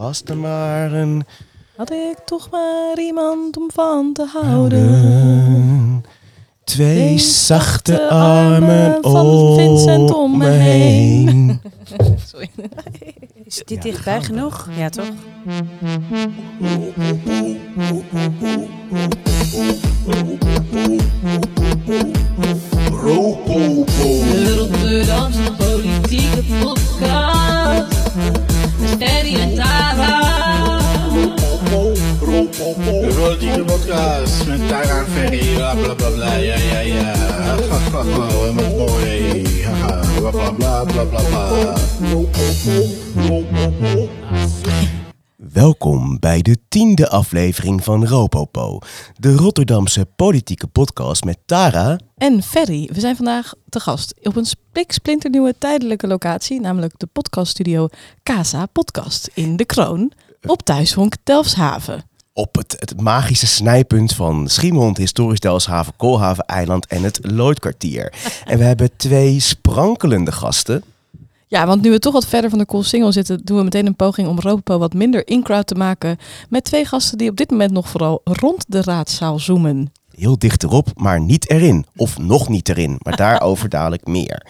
Was er maar een Had ik toch maar iemand om van te houden. Twee zachte armen van Vincent om om me me heen. Sorry. Is dit dichtbij genoeg? Ja, toch? De Rotterdamse politieke podcast. Met Ferry en Tara. De politieke podcast met Tara en Ferry, bla bla bla bla, ja ja ja. Wat mooi, bla bla bla bla bla bla. Welkom bij de tiende aflevering van Ropopo, de Rotterdamse politieke podcast met Tara. En Ferry, we zijn vandaag te gast op een spiksplinternieuwe tijdelijke locatie, namelijk de podcaststudio Casa Podcast in De Kroon op Thuishonk Delfshaven. Op het, het magische snijpunt van Schiemond, Historisch Delfshaven, Koolhaven Eiland en het Lloydkwartier. En we hebben twee sprankelende gasten. Ja, want nu we toch wat verder van de cool single zitten, doen we meteen een poging om Ropo wat minder in-crowd te maken met twee gasten die op dit moment nog vooral rond de raadzaal zoomen. Heel dicht erop, maar niet erin. Of nog niet erin, maar daarover dadelijk meer.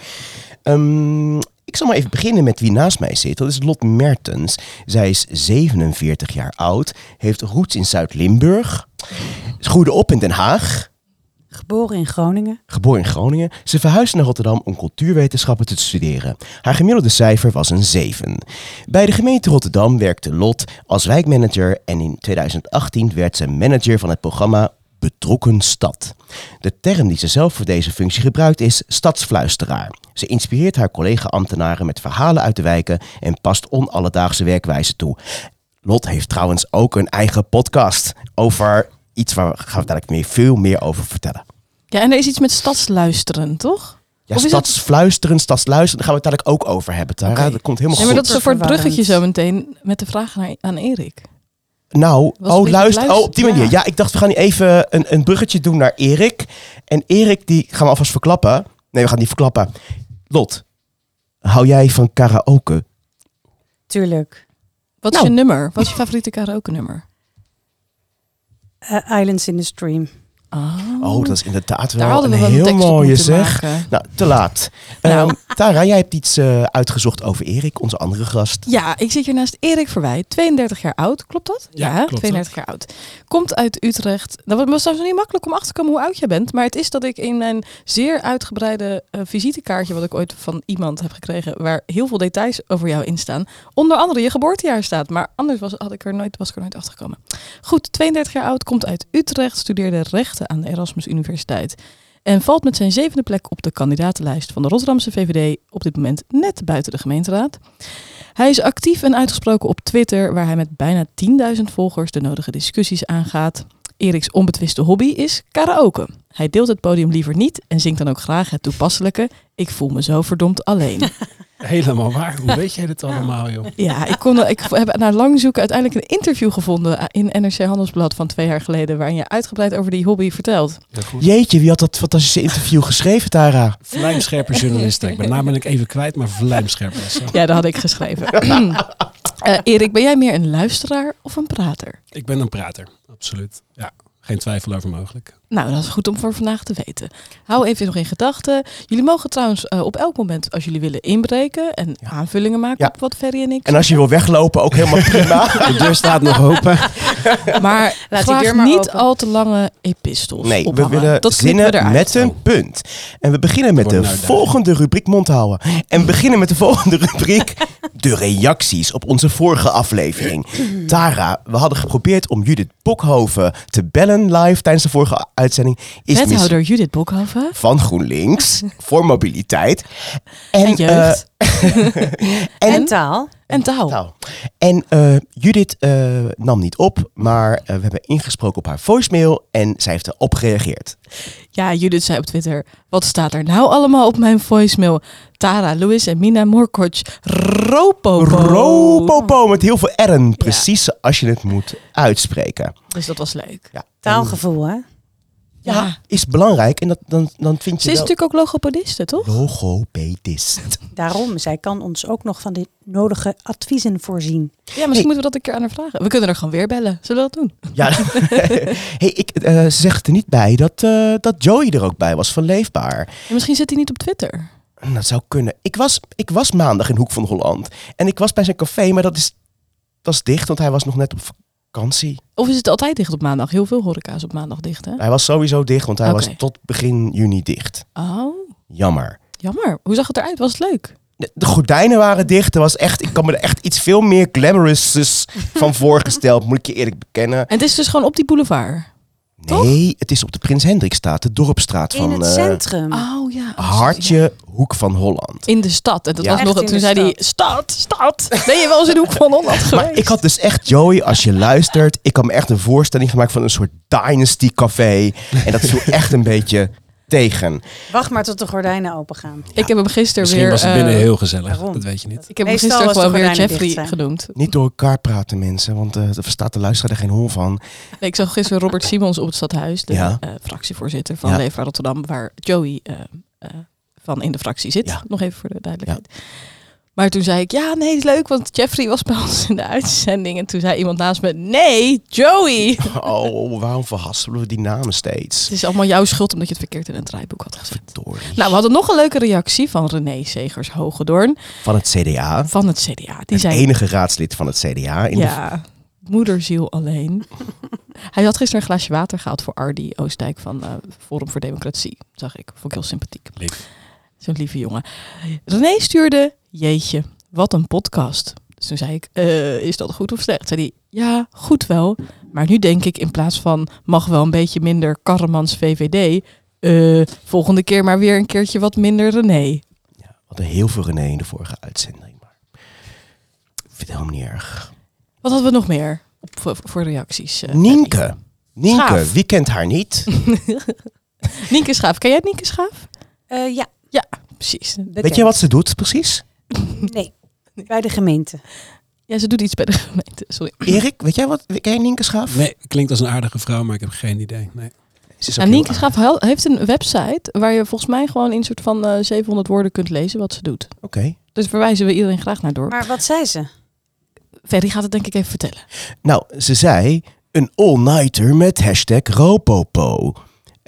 Ehm, ik zal maar even beginnen met wie naast mij zit. Dat is Lot Mertens. Zij is 47 jaar oud, heeft roots in Zuid-Limburg, groeide op in Den Haag, Geboren in Groningen. Geboren in Groningen, ze verhuisde naar Rotterdam om cultuurwetenschappen te studeren. Haar gemiddelde cijfer was een 7. Bij de gemeente Rotterdam werkte Lot als wijkmanager en in 2018 werd ze manager van het programma Betrokken Stad. De term die ze zelf voor deze functie gebruikt is stadsfluisteraar. Ze inspireert haar collega-ambtenaren met verhalen uit de wijken en past onalledaagse werkwijze toe. Lot heeft trouwens ook een eigen podcast over iets waar gaan we dadelijk meer, veel meer over vertellen. Ja, en er is iets met stadsluisteren, toch? Ja, Of is het- stadsfluisteren, stadsluisteren, daar gaan we het dadelijk ook over hebben. Tara. Dat komt helemaal Ja, maar goed. dat is een voor het bruggetje zo meteen met de vraag naar, aan Erik. Nou, Was oh, luister. Oh, op die manier. Ja. ja. ik dacht we gaan even een, een bruggetje doen naar Erik. En Erik, die gaan we alvast verklappen. Nee, we gaan niet verklappen. Lot, hou jij van karaoke? Tuurlijk. Wat is Nou. je nummer? Wat is je favoriete karaoke nummer? Eh, Islands in the Stream. Oh, dat is inderdaad Daar wel hadden we een heel mooie zeg. maken. Nou, te laat. Nou. Ehm, Tara, jij hebt iets eh, uitgezocht over Erik, onze andere gast. Ja, ik zit hier naast Erik Verwij, 32 jaar oud. Klopt dat? Ja, hè? klopt, 32 jaar oud. Komt uit Utrecht. Nou, het was trouwens niet makkelijk om achter te komen hoe oud jij bent. Maar het is dat ik in mijn zeer uitgebreide eh, visitekaartje, wat ik ooit van iemand heb gekregen, waar heel veel details over jou in staan, onder andere je geboortejaar staat. Maar anders was, had ik er nooit, was ik er nooit achter gekomen. Goed, 32 jaar oud, komt uit Utrecht, studeerde aan de Erasmus Universiteit. En valt met zijn zevende plek op de kandidatenlijst van de Rotterdamse VVD op dit moment net buiten de gemeenteraad. Hij is actief en uitgesproken op Twitter, waar hij met bijna 10.000 volgers de nodige discussies aangaat. Eriks onbetwiste hobby is karaoke. Hij deelt het podium liever niet en zingt dan ook graag het toepasselijke Ik voel me zo verdomd alleen. Helemaal waar. Hoe weet jij dit allemaal, joh? Ja, ik, kon, ik heb na lang zoeken uiteindelijk een interview gevonden in NRC Handelsblad van twee jaar geleden, waarin je uitgebreid over die hobby vertelt. Ja, goed. Jeetje, wie had dat fantastische interview geschreven, Tara? Vlijmscherpe journalisten. Ik ben naam ben ik even kwijt, maar vlijmscherp is ze. Ja, dat had ik geschreven. Eh, Erik, ben jij meer een luisteraar of een prater? Ik ben een prater, absoluut. Ja, geen twijfel over mogelijk. Nou, dat is goed om voor vandaag te weten. Hou even nog in gedachten. Jullie mogen trouwens eh, op elk moment, als jullie willen, inbreken en aanvullingen maken Ja. op wat Ferry en ik En als je wil weglopen, ook helemaal prima. De deur staat nog open. Maar Laat die deur maar niet open. al te lange epistels Nee, we willen dat we zinnen met een punt. En we beginnen met de volgende rubriek mond houden. En we beginnen met de volgende rubriek. De reacties op onze vorige aflevering. Tara, we hadden geprobeerd om Judith Bokhoven te bellen live tijdens de vorige uitzending. Is mis Wethouder Judith Bokhoven. van GroenLinks voor mobiliteit. En, En jeugd. eh, En, en taal. en taal. en eh, Judith eh, nam niet op, maar we hebben ingesproken op haar voicemail en zij heeft erop gereageerd. Ja, Judith zei op Twitter, wat staat er nou allemaal op mijn voicemail? Tara, Louis en Mina Morkoc, Ropopo. Ropopo met heel veel R'en, precies als je het moet uitspreken. Dus dat was leuk. Ja. Taalgevoel, hè? Ja, Ja. is belangrijk. En dat, dan, dan vind Ze je is wel... natuurlijk ook logopediste, toch? Logopedist. Daarom, zij kan ons ook nog van de nodige adviezen voorzien. Ja, misschien moeten we dat een keer aan haar vragen. We kunnen er gewoon weer bellen. Zullen we dat doen? Ja, hey, ik, eh, ze zegt er niet bij dat, eh, dat Joey er ook bij was van Leefbaar. Ja, misschien zit hij niet op Twitter. Dat zou kunnen. Ik was, ik was maandag in Hoek van Holland. En ik was bij zijn café, maar dat is, dat is dicht, want hij was nog net op vakantie. Of is het altijd dicht op maandag? Heel veel horeca's op maandag dicht, hè? Hij was sowieso dicht, want hij was tot begin juni dicht. Oh, Jammer. jammer. Hoe zag het eruit? Was het leuk? De, de gordijnen waren dicht. Er was echt, ik kan me er echt iets veel meer glamorous van voorgesteld, moet ik je eerlijk bekennen. En het is dus gewoon op die boulevard. Toch? Nee, het is op de Prins Hendrikstraat, de dorpstraat In van het eh, centrum. Oh ja. Hartje Hoek van Holland. In de stad. En dat Ja. was nog, Echt in toen zei hij, stad, stad. Ben je wel eens in de hoek van Holland geweest? Maar ik had dus echt, Joey, als je luistert, ik had me echt een voorstelling gemaakt van een soort dynasty café. En dat viel echt een beetje tegen. Wacht maar tot de gordijnen open gaan. Ik heb hem gisteren Misschien weer... was het binnen eh, heel gezellig. waarom? Dat weet je niet. Ik heb hem gisteren gewoon weer Jeffrey genoemd. Niet door elkaar praten, mensen, want eh daar verstaat de luisteraar er geen hol van. Nee, ik zag gisteren Robert Simons op het stadhuis, de Ja. eh, fractievoorzitter van Ja. Leefbaar Rotterdam, waar Joey in de fractie zit. Ja. Nog even voor de duidelijkheid. Maar toen zei ik, ja, nee, is leuk, want Jeffrey was bij ons in de uitzending. En toen zei iemand naast me, nee, Joey. Oh, waarom verhaspelen we die namen steeds? Het is allemaal jouw schuld omdat je het verkeerd in het draaiboek had gezet. Verdorie. Nou, we hadden nog een leuke reactie van René Segers Hogedoorn Van het CDA. van het CDA. Die Het zei, enige raadslid van het CDA. In de- ja, moederziel alleen. Hij had gisteren een glaasje water gehaald voor Ardi Oostdijk van eh, Forum voor Democratie. Zag ik. Vond ik heel sympathiek. Zo'n lieve jongen. René stuurde, jeetje, wat een podcast. Dus toen zei ik, eh, is dat goed of slecht? Zei hij, ja, goed wel. Maar nu denk ik in plaats van mag wel een beetje minder Karremans VVD. eh, volgende keer maar weer een keertje wat minder René. We hadden heel veel René in de vorige uitzending. Maar ik vind het helemaal niet erg. Wat hadden we nog meer op, voor, voor reacties? eh, Nienke. Nienke, Schaaf. wie kent haar niet? Nienke Schaaf. Ken jij Nienke Schaaf? Eh, ja, Precies. Weet je wat ze doet precies? Nee, bij de gemeente. Ja, ze doet iets bij de gemeente. Sorry. Erik, weet jij wat? Ken je Nienke Schaaf? Nee, klinkt als een aardige vrouw, maar ik heb geen idee. Nee. Ze is ook Nou, Nienke Schaaf heeft een website waar je volgens mij gewoon in een soort van eh 700 woorden kunt lezen wat ze doet. Oké. Dus verwijzen we iedereen graag naar door. Maar wat zei ze? Ferry gaat het denk ik even vertellen. Nou, ze zei een all-nighter met hashtag Ropopo.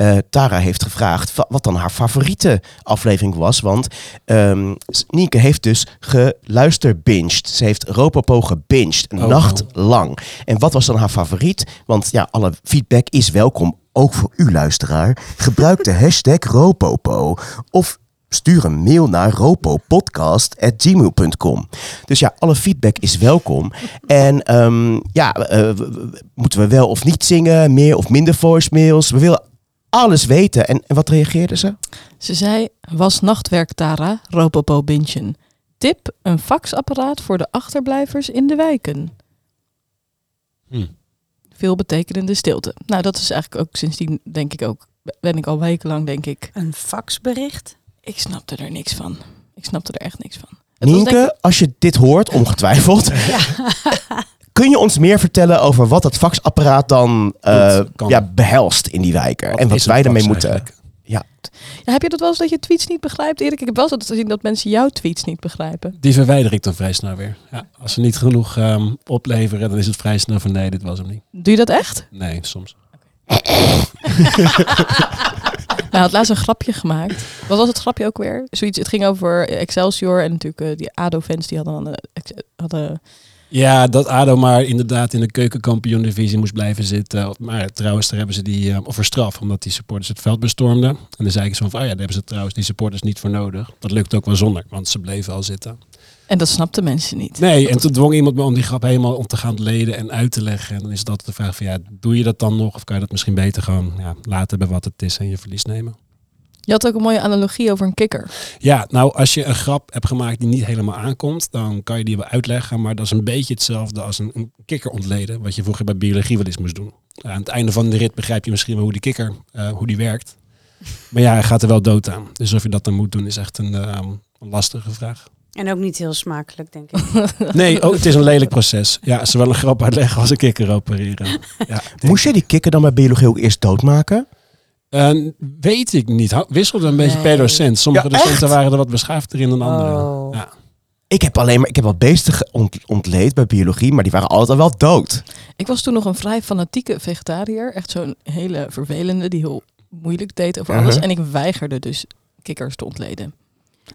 Eh, Tara heeft gevraagd wa- wat dan haar favoriete aflevering was. Want ehm Nienke heeft dus geluisterbinged. Ze heeft Ropopo gebinged, een Oh, nacht lang. En wat was dan haar favoriet? Want ja, alle feedback is welkom, ook voor u luisteraar. Gebruik de hashtag Ropopo. Of stuur een mail naar ropopodcast.gmail.com. Dus ja, alle feedback is welkom. En ehm, ja, eh, moeten we wel of niet zingen? Meer of minder voicemails? We willen alles weten. En, en wat reageerde ze? Ze zei, was nachtwerk Tara, Ropopo Bintjen. Tip, een faxapparaat voor de achterblijvers in de wijken. Hm. Veel betekenende stilte. Nou, dat is eigenlijk ook sindsdien, denk ik ook, ben ik al wekenlang, denk ik. Een faxbericht? Ik snapte er niks van. Ik snapte er echt niks van. Het was Nienke, denk ik- als je dit hoort, ongetwijfeld. Kun je ons meer vertellen over wat het faxapparaat dan eh, ja, behelst in die wijken? en wat wij ermee fax moeten. eigenlijk? Ja, heb je dat wel eens dat je tweets niet begrijpt, Erik? Ik heb wel eens dat gezien dat mensen jouw tweets niet begrijpen. Die verwijder ik dan vrij snel weer. Ja, als ze niet genoeg ehm, opleveren, dan is het vrij snel van nee, dit was hem niet. Doe je dat echt? Nee, soms. Nou, had laatst een grapje gemaakt. Wat was het grapje ook weer? Zoiets, het ging over Excelsior en natuurlijk eh, die ADO-fans die hadden, dan, eh, ex- hadden... Ja, dat ADO maar inderdaad in de keukenkampioen-divisie moest blijven zitten. Maar trouwens, daar hebben ze die, eh, of voor straf, omdat die supporters het veld bestormden. En dan zei ik zo van, oh ja, daar hebben ze trouwens die supporters niet voor nodig. Dat lukt ook wel zonder, want ze bleven al zitten. En dat snapten mensen niet. Nee, en toen dwong iemand me om die grap helemaal om te gaan leden en uit te leggen. En dan is altijd de vraag van, ja, doe je dat dan nog? Of kan je dat misschien beter gewoon ja, laten bij wat het is en je verlies nemen? Je had ook een mooie analogie over een kikker. Ja, nou, als je een grap hebt gemaakt die niet helemaal aankomt, dan kan je die wel uitleggen. Maar dat is een beetje hetzelfde als een, een kikker ontleden, wat je vroeger bij biologie wel eens moest doen. aan het einde van de rit begrijp je misschien wel hoe die kikker, eh, hoe die werkt. Maar ja, hij gaat er wel dood aan. Dus of je dat dan moet doen, is echt een, eh, een lastige vraag. En ook niet heel smakelijk, denk ik. Nee, oh, het is een lelijk proces. Ja, zowel een grap uitleggen als een kikker opereren. Ja, Moest jij die kikker dan bij biologie ook eerst doodmaken? Weet ik niet. Wisselde een beetje Nee. per docent. Sommige Ja, docenten echt? waren er wat beschaafder in dan anderen. Oh. Ja. Ik heb alleen maar, ik heb wel beesten ont- ontleed bij biologie, maar die waren altijd wel dood. Ik was toen nog een vrij fanatieke vegetariër. Echt zo'n hele vervelende die heel moeilijk deed over alles. Uh-huh. En ik weigerde dus kikkers te ontleden.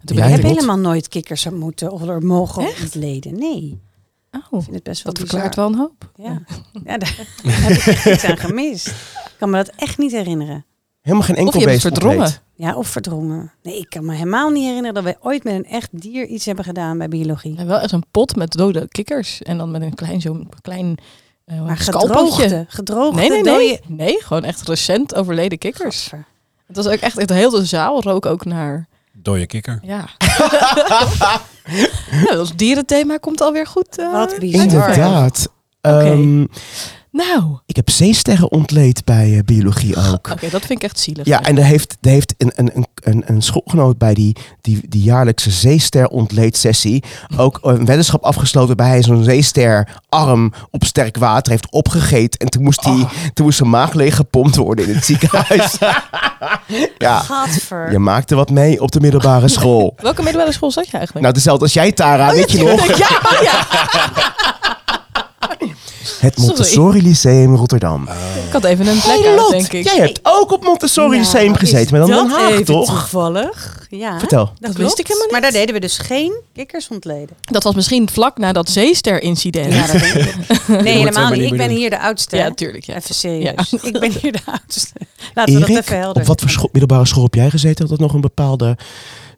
Toen ben Ik heb helemaal nooit kikkers moeten of er mogen Echt? ontleden. Nee, Oh, ik vind het best wel dat bizar. verklaart wel een hoop. Ja, ja daar heb ik echt iets aan gemist. Ik kan me dat echt niet herinneren. Helemaal geen Of enkel je hebt beest het verdrongen. ontleed. Ja, of verdrongen. Nee, ik kan me helemaal niet herinneren dat wij ooit met een echt dier iets hebben gedaan bij biologie. Ja, wel echt een pot met dode kikkers. En dan met een klein zo'n klein uh, Maar gedroogde, gedroogde Nee, nee, dode- nee. Nee, gewoon echt recent overleden kikkers. Het was ook echt, echt de hele zaal rook ook naar... Dode kikker. Ja. ja dat dierenthema komt alweer goed. eh, Wat bizar. Inderdaad. Ehm, Nou, ik heb zeesterren ontleed bij eh, biologie ook. oké, dat vind ik echt zielig. Ja, en er heeft, er heeft een, een, een, een, schoolgenoot bij die, die, die jaarlijkse zeester ontleed sessie ook een weddenschap afgesloten waarbij hij zo'n zeester arm op sterk water heeft opgegeten. En toen moest, die, Oh. toen moest zijn maag leeg gepompt worden in het ziekenhuis. ja, Gadver. je maakte wat mee op de middelbare school. Welke middelbare school zat je eigenlijk? Nou, dezelfde als jij, Tara, weet je nog? ja, oh ja. Het Montessori Lyceum Rotterdam. Ik had even een plek Hey, uit, denk ik. jij hebt ook op Montessori Lyceum gezeten, maar dan Den dat Haag, even toch? toevallig. Ja, Vertel. Dat wist ik helemaal niet. Maar daar deden we dus geen kikkers ontleden. Dat was misschien vlak na dat zeester-incident. Ja, dat denk ik. Nee, helemaal niet. Ik ben hier de oudste. Ja, tuurlijk. Ja. Even serieus. Ik ben hier de oudste. Laten we dat even helder op wat voor school- middelbare school heb jij gezeten? Had dat nog een bepaalde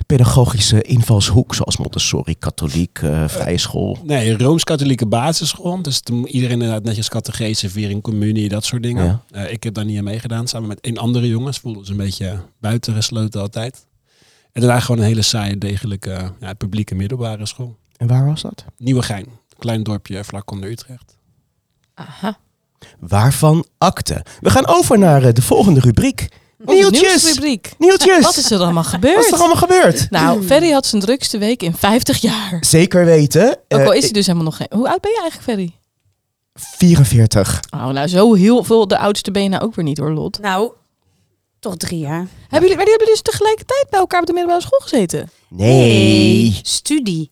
pedagogische invalshoek, zoals Montessori, katholiek, eh, vrije school? Nee, Rooms-Katholieke basisschool. Dus iedereen inderdaad netjes catechese, viering, communie, dat soort dingen. Ja. Eh, ik heb daar niet aan meegedaan, samen met één andere jongens. Voelden ze een beetje buitengesloten altijd. En daarna gewoon een hele saaie, degelijke ja, publieke middelbare school. En waar was dat? Nieuwegein, klein dorpje vlak onder Utrecht. Aha. Waarvan akte? We gaan over naar de volgende rubriek. Nieltjes! nieuwsrubriek. Nieltjes! Wat is er allemaal Wat is gebeurd? er allemaal gebeurd? Nou, Ferry had zijn drukste week in 50 jaar. Zeker weten. Ook eh, al is hij dus helemaal nog geen... Hoe oud ben je eigenlijk, Ferry? 44. Oh, nou, zo heel veel de oudste ben je nou ook weer niet hoor, Lot. Nou, toch drie jaar. Hebben jullie, maar die hebben dus tegelijkertijd bij elkaar op de middelbare school gezeten? Nee. Studie.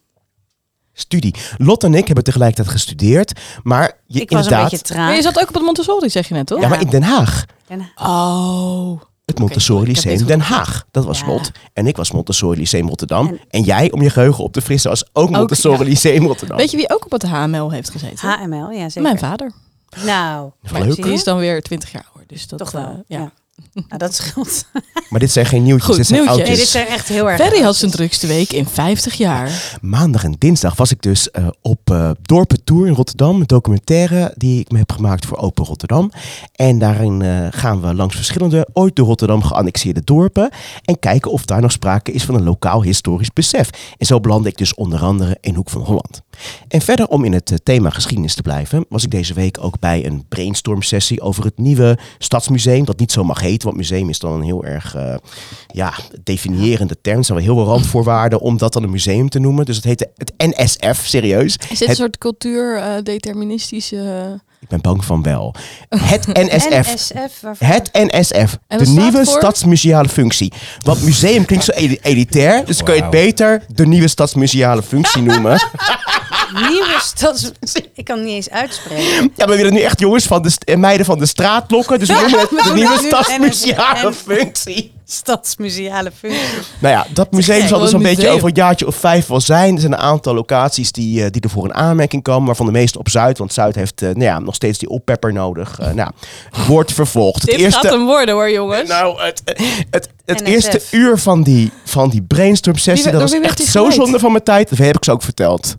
Studie. Lot en ik hebben tegelijkertijd gestudeerd. Maar je, Ik was een inderdaad... beetje Maar je traag. zat ook op het Montessori, zeg je net, toch? Ja, maar in Den Haag. En- Oh. Het Montessori heb Lyceum Den Haag. Dat was Ja. En ik was Montessori Lyceum Rotterdam. En, En- jij, om je geheugen op te frissen, was ook Montessori ja. Lyceum Rotterdam. Weet je wie ook op het HML heeft gezeten? HML, ja zeker. Mijn vader. Nou, leuk. Die is dan weer 20 jaar ouder. Dus dat, Toch wel, eh, ja. Nou, dat scheelt. Maar dit zijn geen nieuwtjes, Goed, dit zijn nieuwtje. Nee, dit zijn echt heel erg Ferry had zijn drukste week in 50 jaar. Maandag en dinsdag was ik dus eh, op eh Dorpen Tour in Rotterdam. Een documentaire die ik me heb gemaakt voor Open Rotterdam. En daarin eh, gaan we langs verschillende ooit door Rotterdam geannexeerde dorpen. En kijken of daar nog sprake is van een lokaal historisch besef. En zo belandde ik dus onder andere in Hoek van Holland. En verder om in het eh, thema geschiedenis te blijven, was ik deze week ook bij een brainstorm sessie over het nieuwe Stadsmuseum. Dat niet zo mag heten, want museum is dan een heel erg eh, ja, definiërende term. Er zijn wel heel veel randvoorwaarden om dat dan een museum te noemen. Dus het heette het NSF, serieus. Is dit een Het- soort cultuur-deterministische... Ik ben bang van wel. Het NSF. NSF? Het NSF, En de nieuwe voor? stadsmuseale functie. Want museum klinkt zo eli- elitair, dus kun je het beter de nieuwe stadsmuseale functie noemen. Nieuwe stads... Ik kan het niet eens uitspreken. Ja, we willen nu echt jongens van de st- en meiden van de straat lokken, dus we noemen het de nieuwe Nu stadsmuseale functie. Stadsmuseale functie. Nou ja, dat museum zal dus een een beetje over een jaartje of vijf wel zijn. Er zijn een aantal locaties die, eh, die er voor een aanmerking komen, waarvan de meeste op Zuid. Want Zuid heeft eh, nou ja, nog steeds die oppepper nodig. Eh, nou, wordt vervolgd. Het Dit eerste, gaat hem worden hoor, jongens. Nou, het, het, het NSF. eerste uur van die, van die brainstorm sessie, dat was door wie werd echt die zo geleid? zonde van mijn tijd. Dat heb ik ze ook verteld.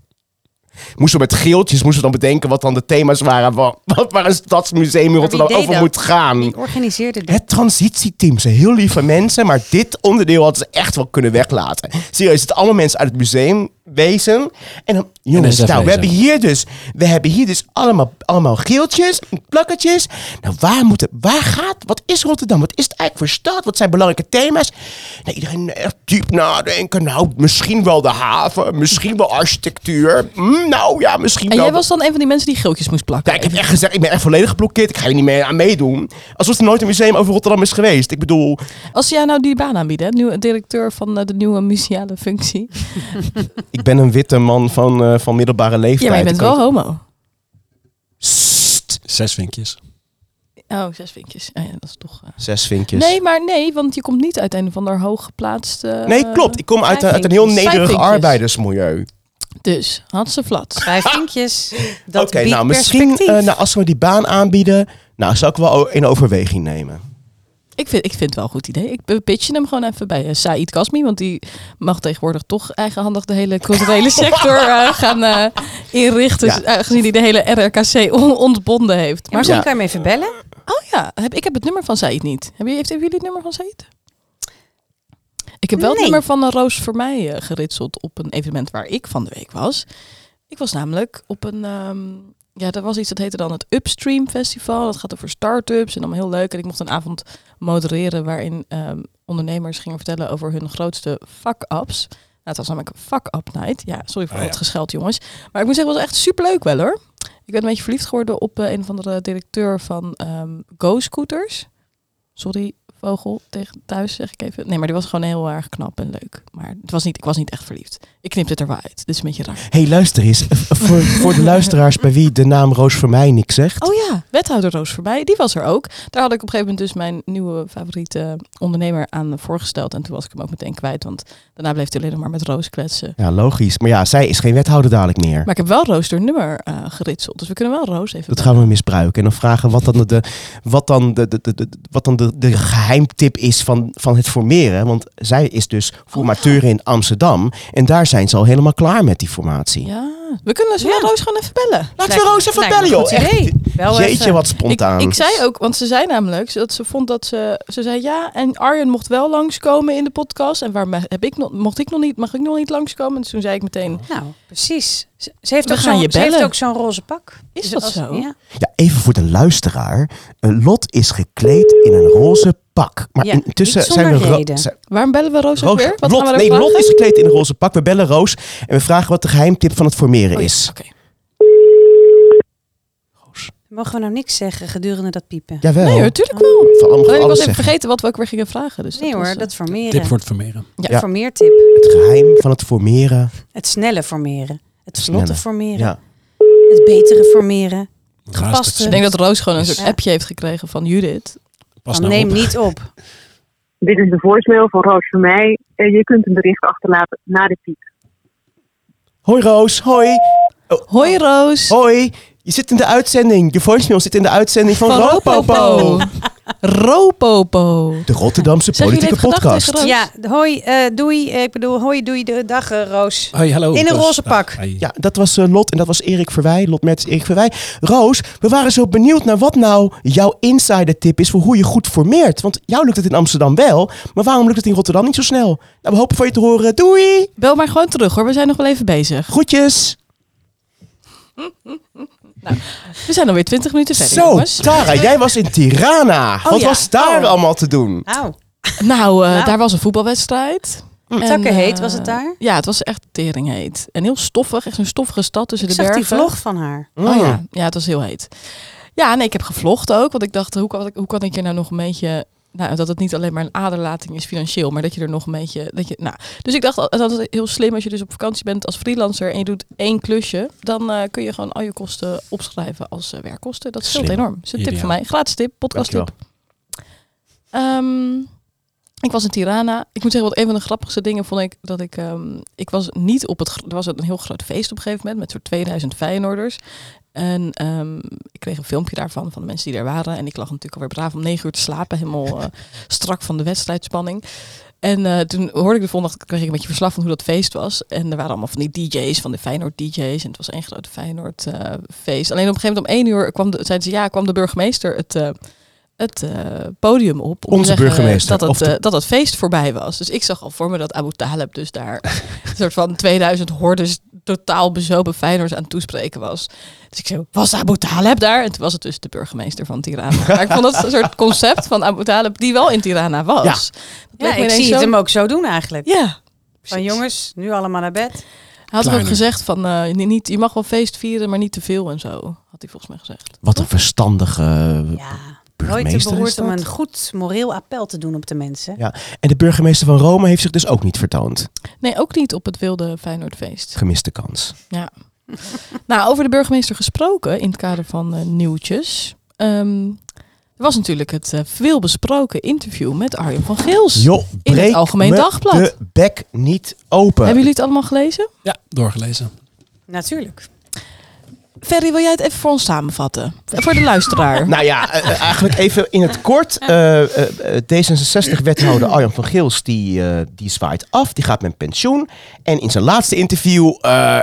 Moesten we met geeltjes moesten we dan bedenken wat dan de thema's waren. Wat, wat waar een stadsmuseum in Rotterdam over dat? moet gaan. Wie organiseerde dit? Het transitieteam zijn heel lieve mensen, maar dit onderdeel hadden ze echt wel kunnen weglaten. Serieus, het allemaal mensen uit het museum wezen. En dan, jongens, NSF nou, we wezen. hebben hier dus, we hebben hier dus allemaal, allemaal geeltjes, plakketjes. Nou, waar moet het, waar gaat, wat is Rotterdam? Wat is het eigenlijk voor stad? Wat zijn belangrijke thema's? Nou, iedereen echt diep nadenken. Nou, misschien wel de haven, misschien wel architectuur. Hm, nou ja, misschien En wel. jij was dan een van die mensen die geeltjes moest plakken. Ja, ik heb echt gezegd, ik ben echt volledig geblokkeerd. Ik ga hier niet meer aan meedoen. Alsof er nooit een museum over Rotterdam is geweest. Ik bedoel, Als jou nou die baan aanbieden, hè, nieuwe directeur van eh, de nieuwe museale functie. ik ben een witte man van, eh, van middelbare leeftijd. Ja, maar je bent wel homo. Sst. Zes vinkjes. Oh, zes vinkjes. Oh ja, dat is toch... eh. Zes vinkjes. Nee, maar nee, want je komt niet uit een of ander hooggeplaatst... eh, Nee, klopt. Ik kom uit, uit een heel nederig arbeidersmilieu. Dus, had ze flat. Vijf vinkjes. Dat Oké, biedt nou misschien perspectief. eh, nou, als we die baan aanbieden, nou zou ik wel in overweging nemen. Ik vind, ik vind het wel een goed idee. Ik pitchen hem gewoon even bij uh, Said Kasmi. Want die mag tegenwoordig toch eigenhandig de hele culturele sector eh, gaan eh, inrichten. Ja. Aangezien hij de hele RRKC on- ontbonden heeft. maar misschien Ja. kan je hem even bellen. Oh ja, heb, ik heb het nummer van Said niet. Hebben heeft, hebben jullie het nummer van Said? Ik heb wel het nummer van een Roos voor mij eh, geritseld op een evenement waar ik van de week was. Ik was namelijk op een... ehm, ja, er was iets dat heette dan het Upstream Festival. Dat gaat over start-ups en allemaal heel leuk. En ik mocht een avond modereren waarin ehm, ondernemers gingen vertellen over hun grootste fuck-ups. Nou, het was namelijk een fuck-up night. Ja, sorry voor Ah, ja. het gescheld, jongens. Maar ik moet zeggen, het was echt superleuk wel hoor. Ik ben een beetje verliefd geworden op eh, een of andere directeur van ehm Go Scooters. Sorry, vogel, tegen thuis zeg ik even. Nee, maar die was gewoon heel erg knap en leuk. Maar het was niet, ik was niet echt verliefd. Ik knipte het er wel uit. Is een beetje raar. Hé, hey, luister eens. voor, voor de luisteraars bij wie de naam Roos voor mij niks zegt. Oh ja, wethouder Roos voorbij. Die was er ook. Daar had ik op een gegeven moment dus mijn nieuwe favoriete ondernemer aan voorgesteld. En toen was ik hem ook meteen kwijt. Want daarna bleef hij alleen nog maar met Roos kletsen. Ja, logisch. Maar ja, zij is geen wethouder dadelijk meer. Maar ik heb wel Roos door nummer eh, geritseld. Dus we kunnen wel Roos even... Dat gaan we misbruiken. En dan vragen wat dan de, wat dan de, de, de, de- wat dan de, de geheimtip is van, van het formeren. Want zij is dus formateur in Amsterdam. En daar zijn ze al helemaal klaar met die formatie. Ja, we kunnen zullen we Ja. Roos gewoon even bellen. Laten we Roos even bellen, joh. Echt. Wel Jeetje, even. wat Ik, spontaan. ik zei ook, want ze zei namelijk dat ze vond dat ze... Ze zei ja, en Arjen mocht wel langskomen in de podcast. En waar heb ik nog, mocht ik nog niet, mag ik nog niet langskomen? Dus toen zei ik meteen, Nou, precies. Ze, ze heeft, ook gaan zo'n- je ze heeft bellen. ook zo'n roze pak. Is Dus dat als- zo? Ja. Ja, even voor de luisteraar. Een Lot is gekleed in een roze pak. Maar Ja, intussen niet zijn we... Ro- zijn- waarom bellen we Roos, ook weer? Wat Lot, gaan we nee, vragen? Lot is gekleed in een roze pak. We bellen Roos en we vragen wat de geheimtip van het formeren Oh ja, is. oké. Mogen we nou niks zeggen gedurende dat piepen? Jawel. Nee hoor, tuurlijk wel. Van allemaal Alleen, ik was even zeggen. vergeten wat we ook weer gingen vragen. Dus nee dat hoor, was, eh, dat formeren. Tip voor het vermeren. Ja. Ja. Formeertip. Het geheim van het formeren. Het snelle formeren. Het Snelle. vlotte formeren. Ja. Het betere formeren. Ik denk dat Roos gewoon een soort appje heeft gekregen van Judith. Pas Dan nou neem op. niet op. Dit is de voicemail van Roos voor mij. Eh, je kunt een bericht achterlaten na de piep. Hoi Roos, hoi. Hoi Roos. Hoi. Je zit in de uitzending. Je voicemail zit in de uitzending van, Ropopo. Ropopo. De Rotterdamse politieke podcast. Ja, hoi, eh, doei. Ik bedoel, hoi, doei, de dag, eh, Roos. Hoi, hallo. In een Roos. roze pak. Hey. Ja, dat was eh, Lot en dat was Erik Verwij. Lot Mertens, Erik Verwij. Roos, we waren zo benieuwd naar wat nou jouw insider tip is voor hoe je goed formeert. Want jou lukt het in Amsterdam wel, maar waarom lukt het in Rotterdam niet zo snel? Nou, we hopen van je te horen. Doei! Bel maar gewoon terug hoor, we zijn nog wel even bezig. Groetjes! We zijn alweer 20 minuten verder Zo, jongens. Tara, jij was in Tirana. wat ja. was daar Oh. allemaal te doen? Nou, eh, Nou. daar was een voetbalwedstrijd. En, Takkenheet eh, was het daar? Ja, het was echt teringheet. En heel stoffig, echt een stoffige stad tussen Ik de zag die bergen. vlog van haar. Oh ja, ja, het was heel heet. Ja, nee, ik heb gevlogd ook. Want ik dacht, hoe kan, ik- hoe kan ik hier nou nog een beetje... Nou, dat het niet alleen maar een aderlating is financieel, maar dat je er nog een beetje... Dat je, nou, dus ik dacht, dat is heel slim als je dus op vakantie bent als freelancer en je doet één klusje. Dan eh, kun je gewoon al je kosten opschrijven als eh, werkkosten. Dat scheelt enorm. Dat is een tip Ideaal. van mij. Gratis tip, podcast tip. Ehm, ik was in Tirana. Ik moet zeggen, wat een van de grappigste dingen vond ik dat ik. ehm, ik was niet op het. Er was een heel groot feest op een gegeven moment met zo'n 2000 Feyenoorders. En ehm, ik kreeg een filmpje daarvan van de mensen die er waren. En ik lag natuurlijk alweer braaf om negen uur te slapen, helemaal eh, strak van de wedstrijdspanning. En eh, toen hoorde ik de volgende dag, kreeg ik een beetje verslag van hoe dat feest was. En er waren allemaal van die DJ's, van de Feyenoord DJ's. En het was één grote Feyenoord eh, feest. Alleen op een gegeven moment om één uur kwam de, zeiden ze, ja, kwam de burgemeester het, het podium op. Om Onze te burgemeester, Dat het, de- dat het feest voorbij was. Dus ik zag al voor me dat Abu Talib dus daar een soort van 2000 hordes totaal bezopen Feyenoorders aan het toespreken was. Dus ik zei, was Abu Talib daar? En toen was het dus de burgemeester van Tirana. Maar ik vond dat een soort concept van Abu Talib die wel in Tirana was. Ja. Ik zie zo- het hem ook zo doen eigenlijk. Ja, Van jongens, nu allemaal naar bed. hij had ook gezegd van, eh, niet, je mag wel feest vieren, maar niet te veel en zo. Had hij volgens mij gezegd. Wat een verstandige Ja, nooit te burgemeester is beroerd om een goed moreel appel te doen op de mensen. Ja. En de burgemeester van Rome heeft zich dus ook niet vertoond. Nee, ook niet op het wilde Feyenoordfeest. Gemiste kans. Ja. nou, over de burgemeester gesproken in het kader van eh, nieuwtjes. Ehm, er was natuurlijk het eh, veel besproken interview met Arjen van Geels. Joh, In het Algemeen me Dagblad. de bek niet open. Hebben jullie het allemaal gelezen? Ja, doorgelezen. Natuurlijk. Ferry, wil jij het even voor ons samenvatten? Voor de luisteraar. Nou ja, eh, eh, eigenlijk even in het kort. Eh, D66-wethouder Arjan van Gils, die, die zwaait af. Die gaat met pensioen. En in zijn laatste interview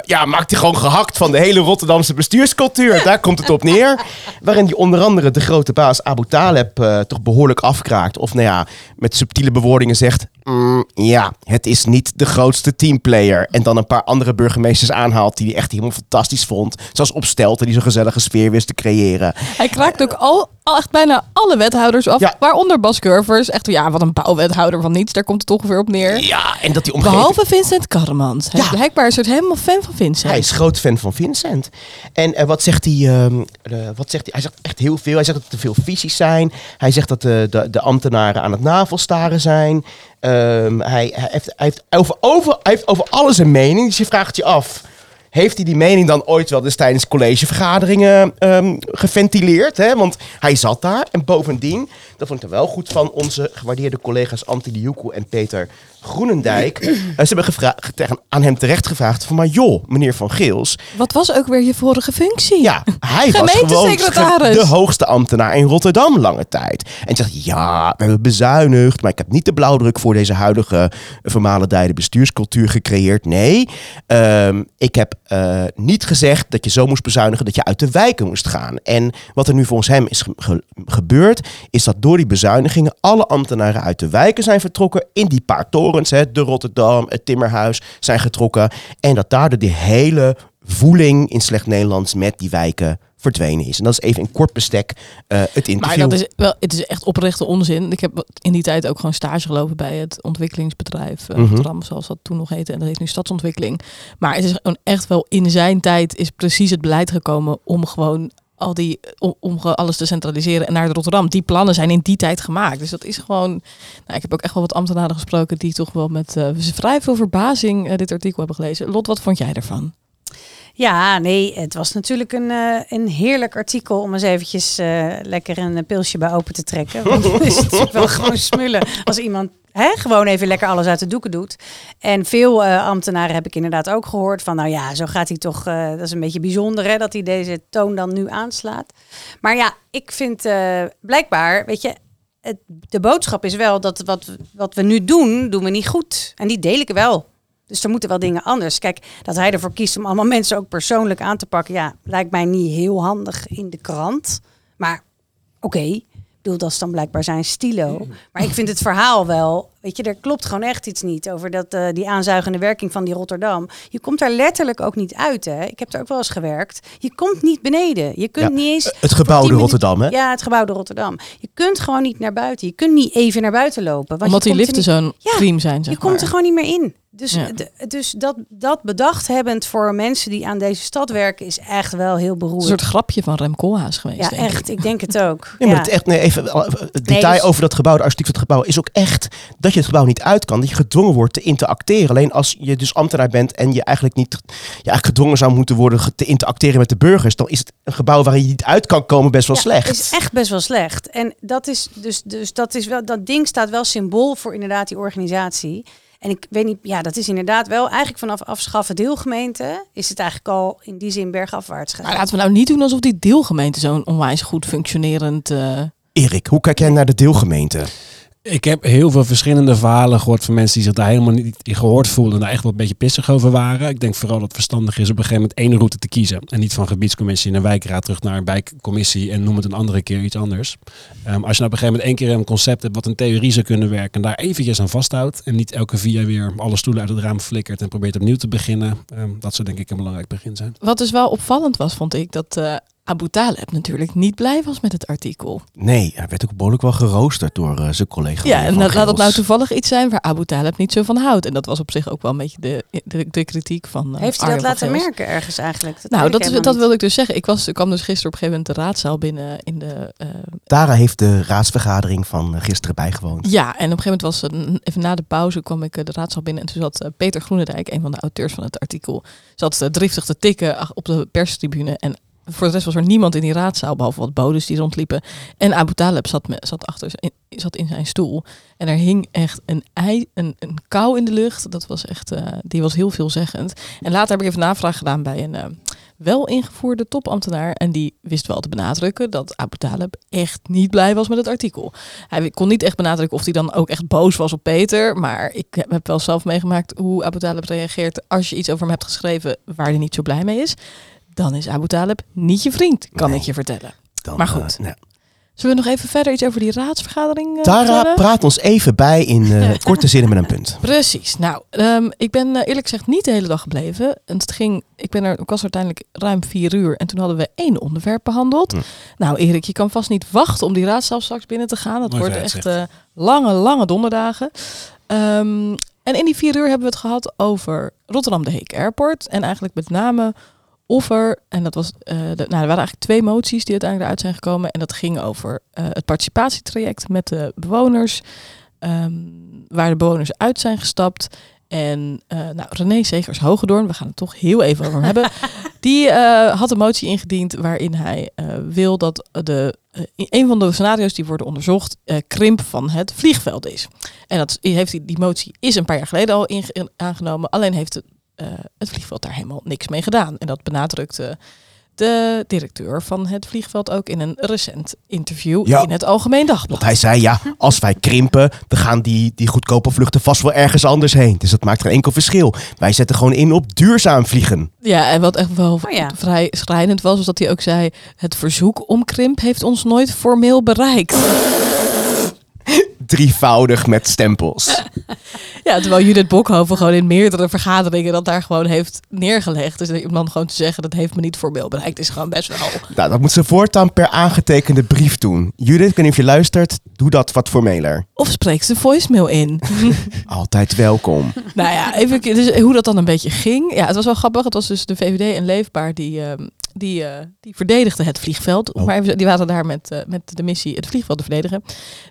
ja, maakt hij gewoon gehakt van de hele Rotterdamse bestuurscultuur. Daar komt het op neer. Waarin hij onder andere de grote baas Abu Taleb toch behoorlijk afkraakt. Of nou ja, met subtiele bewoordingen zegt... "Mm, ja, het is niet de grootste teamplayer. En dan een paar andere burgemeesters aanhaalt die hij echt helemaal fantastisch vond. Zoals Opstelten, die zo'n gezellige sfeer wist te creëren. Hij kraakt ook al, al echt bijna alle wethouders af. Ja. Waaronder Bas Curvers. Echt, ja, wat een bouwwethouder van niets. Daar komt het ongeveer op neer. Ja, en dat die omgeving... Behalve Vincent Karremans. Hij Ja. Blijkbaar is het helemaal fan van Vincent. Hij is groot fan van Vincent. En eh, wat zegt hij? ehm, eh, wat zegt hij? Hij zegt echt heel veel. Hij zegt dat er te veel visies zijn. Hij zegt dat de, de, de ambtenaren aan het navelstaren zijn. Ehm, hij, hij, heeft, hij, heeft over, over, hij heeft over alles een mening. Dus je vraagt je af. Heeft hij die mening dan ooit wel dus tijdens collegevergaderingen ehm, geventileerd? Hè? Want hij zat daar. En bovendien, dat vond ik er wel goed van onze gewaardeerde collega's Antti Liuku en Peter Groenendijk. Eh, ze hebben gevraagd, aan hem terecht gevraagd van, maar joh, meneer Van Geels, Wat was ook weer je vorige functie? ja, hij was gewoon Gemeentesecretaris. de hoogste ambtenaar in Rotterdam lange tijd. En zegt, ja, we hebben bezuinigd, maar ik heb niet de blauwdruk voor deze huidige vermalendijde bestuurscultuur gecreëerd. Nee, ehm, ik heb eh, niet gezegd dat je zo moest bezuinigen dat je uit de wijken moest gaan. En wat er nu volgens hem is ge- ge- gebeurd, is dat door die bezuinigingen alle ambtenaren uit de wijken zijn vertrokken. In die paar torens, hè, de Rotterdam, het Timmerhuis, zijn getrokken. En dat daardoor die hele voeling in slecht Nederlands met die wijken verdwenen is. En dat is even in kort bestek eh, het interview. Maar dat is wel, het is echt oprechte onzin. Ik heb in die tijd ook gewoon stage gelopen bij het ontwikkelingsbedrijf. Rotterdam, zoals dat toen nog heette. En dat heet nu stadsontwikkeling. Maar het is gewoon echt wel in zijn tijd is precies het beleid gekomen om gewoon al die om, alles te centraliseren en naar Rotterdam. Die plannen zijn in die tijd gemaakt. Dus dat is gewoon. Nou, ik heb ook echt wel wat ambtenaren gesproken die toch wel met eh, vrij veel verbazing eh, dit artikel hebben gelezen. Lot, wat vond jij ervan? Ja, nee, het was natuurlijk een, eh, een heerlijk artikel om eens eventjes eh, lekker een pilsje bij open te trekken. Want het is natuurlijk wel gewoon smullen als iemand hè, gewoon even lekker alles uit de doeken doet. En veel eh, ambtenaren heb ik inderdaad ook gehoord van, nou ja, zo gaat hij toch, dat is een beetje bijzonder hè, dat hij deze toon dan nu aanslaat. Maar ja, ik vind blijkbaar, weet je, het, de boodschap is wel dat wat, wat we nu doen, doen we niet goed. En die deel ik wel. Dus er moeten wel dingen anders. Kijk, dat hij ervoor kiest om allemaal mensen ook persoonlijk aan te pakken, ja, lijkt mij niet heel handig in de krant. Maar oké, ik bedoel, dat is dan blijkbaar zijn stilo. Maar ik vind het verhaal wel, weet je, er klopt gewoon echt iets niet over dat, eh, die aanzuigende werking van die Rotterdam. Je komt daar letterlijk ook niet uit, hè. Ik heb er ook wel eens gewerkt. Je komt niet beneden. Je kunt Ja, niet eens... het gebouwde tien minuten- Rotterdam, hè? Ja, het gebouwde Rotterdam. Je kunt gewoon niet naar buiten. Je kunt niet even naar buiten lopen. Want Omdat die liften zo'n Ja, zijn. Zeg je komt er gewoon niet meer in. Dus, Ja. dus dat, dat bedacht hebbend voor mensen die aan deze stad werken is echt wel heel een beroerd. soort grapje van Rem Koolhaas geweest. ja, denk ik. echt. Ik denk het ook. Ja, maar Ja. het, echt, nee, even, eh, het detail dus- over dat gebouw, de architect van het gebouw, is ook echt dat je het gebouw niet uit kan. Dat je gedwongen wordt te interacteren. Alleen als je dus ambtenaar bent en je eigenlijk niet je eigenlijk gedwongen zou moeten worden te interacteren met de burgers, dan is het een gebouw waar je niet uit kan komen best wel Ja, slecht. is echt best wel slecht. En dat is dus, dus dat is wel, dat ding staat wel symbool voor inderdaad die organisatie. En ik weet niet, ja, dat is inderdaad wel eigenlijk vanaf afschaffen deelgemeente is het eigenlijk al in die zin bergafwaarts gegaan. Maar laten we nou niet doen alsof die deelgemeente zo'n onwijs goed functionerend... eh, Erik, hoe kijk jij naar de deelgemeente? Ik heb heel veel verschillende verhalen gehoord van mensen die zich daar helemaal niet gehoord voelden. En daar echt wel een beetje pissig over waren. Ik denk vooral dat het verstandig is op een gegeven moment één route te kiezen. En niet van gebiedscommissie naar wijkraad terug naar een wijkcommissie en noem het een andere keer iets anders. Ehm, als je nou op een gegeven moment één keer een concept hebt wat een theorie zou kunnen werken. En daar eventjes aan vasthoudt. En niet elke vier jaar weer alle stoelen uit het raam flikkert en probeert opnieuw te beginnen. ehm, dat zou denk ik een belangrijk begin zijn. Wat dus wel opvallend was, vond ik, dat eh Abu Taleb natuurlijk niet blij was met het artikel. Nee, hij werd ook behoorlijk wel geroosterd door eh, zijn collega. Ja, en dat, laat dat nou toevallig iets zijn waar Abu Taleb niet zo van houdt. En dat was op zich ook wel een beetje de, de, de kritiek van. eh, Heeft hij dat laten merken ergens eigenlijk? Nou, dat, is- dat wilde ik dus zeggen. Ik, was, ik kwam dus gisteren op een gegeven moment de raadzaal binnen in de. eh, Tara heeft de raadsvergadering van gisteren bijgewoond. ja, en op een gegeven moment was even na de pauze kwam ik de raadzaal binnen en toen zat Peter Groenendijk, een van de auteurs van het artikel, zat driftig te tikken op de perstribune en voor de rest was er niemand in die raadzaal, behalve wat bodes die rondliepen. En Abu Taleb zat, me, zat, achter, zat in zijn stoel. En er hing echt een, ei, een, een kou in de lucht. Dat was echt, eh, die was heel veelzeggend. En later heb ik even navraag gedaan bij een eh, wel ingevoerde topambtenaar. En die wist wel te benadrukken dat Abu Taleb echt niet blij was met het artikel. Hij kon niet echt benadrukken of hij dan ook echt boos was op Peter. Maar ik heb wel zelf meegemaakt hoe Abu Taleb reageert als je iets over hem hebt geschreven waar hij niet zo blij mee is. Dan is Abu Taleb niet je vriend, kan Nee. ik je vertellen. Dan, Maar goed. eh, Zullen we nog even verder iets over die raadsvergadering eh, Tara, vertellen? praat ons even bij in eh, korte zinnen met een punt. Precies. Nou, ehm, ik ben eerlijk gezegd niet de hele dag gebleven. En het ging, ik, ben er, ik was er uiteindelijk ruim vier uur en toen hadden we één onderwerp behandeld. Hm. Nou, Erik, je kan vast niet wachten om die raadzaal straks binnen te gaan. Dat Mooi worden echt vooruitzicht. eh, lange, lange donderdagen. Ehm, en in die vier uur hebben we het gehad over Rotterdam de Heek Airport. En eigenlijk met name of er, en dat was, eh, de, nou, er waren eigenlijk twee moties die uiteindelijk eruit zijn gekomen. En dat ging over eh, het participatietraject met de bewoners. ehm, waar de bewoners uit zijn gestapt. En eh, nou, René Segers Hogedoorn, we gaan het toch heel even over hem hebben. Die had een motie ingediend waarin hij wil dat de, in een van de scenario's die worden onderzocht, krimp van het vliegveld is. En dat heeft hij, die motie is een paar jaar geleden al aangenomen. Alleen heeft het, eh, het vliegveld daar helemaal niks mee gedaan. En dat benadrukte de directeur van het vliegveld ook in een recent interview Ja. in het Algemeen Dagblad. Want hij zei, ja, als wij krimpen, dan gaan die, die goedkope vluchten vast wel ergens anders heen. Dus dat maakt geen enkel verschil. Wij zetten gewoon in op duurzaam vliegen. Ja, en wat echt wel Oh ja. vrij schrijnend was, was dat hij ook zei: het verzoek om krimp heeft ons nooit formeel bereikt. Drievoudig met stempels. Ja, terwijl Judith Bokhoven gewoon in meerdere vergaderingen dat daar gewoon heeft neergelegd. Dus om dan gewoon te zeggen dat heeft me niet formeel bereikt, is gewoon best wel. Nou, dat moet ze voortaan per aangetekende brief doen. Judith, ik weet niet of je luistert, doe dat wat formeler. Of spreekt de voicemail in. Altijd welkom. nou ja, even dus hoe dat dan een beetje ging. Ja, het was wel grappig. Het was dus de VVD en Leefbaar die, ehm, die, eh, die verdedigden het vliegveld. Oh. Maar even, die waren daar met, eh, met de missie het vliegveld te verdedigen.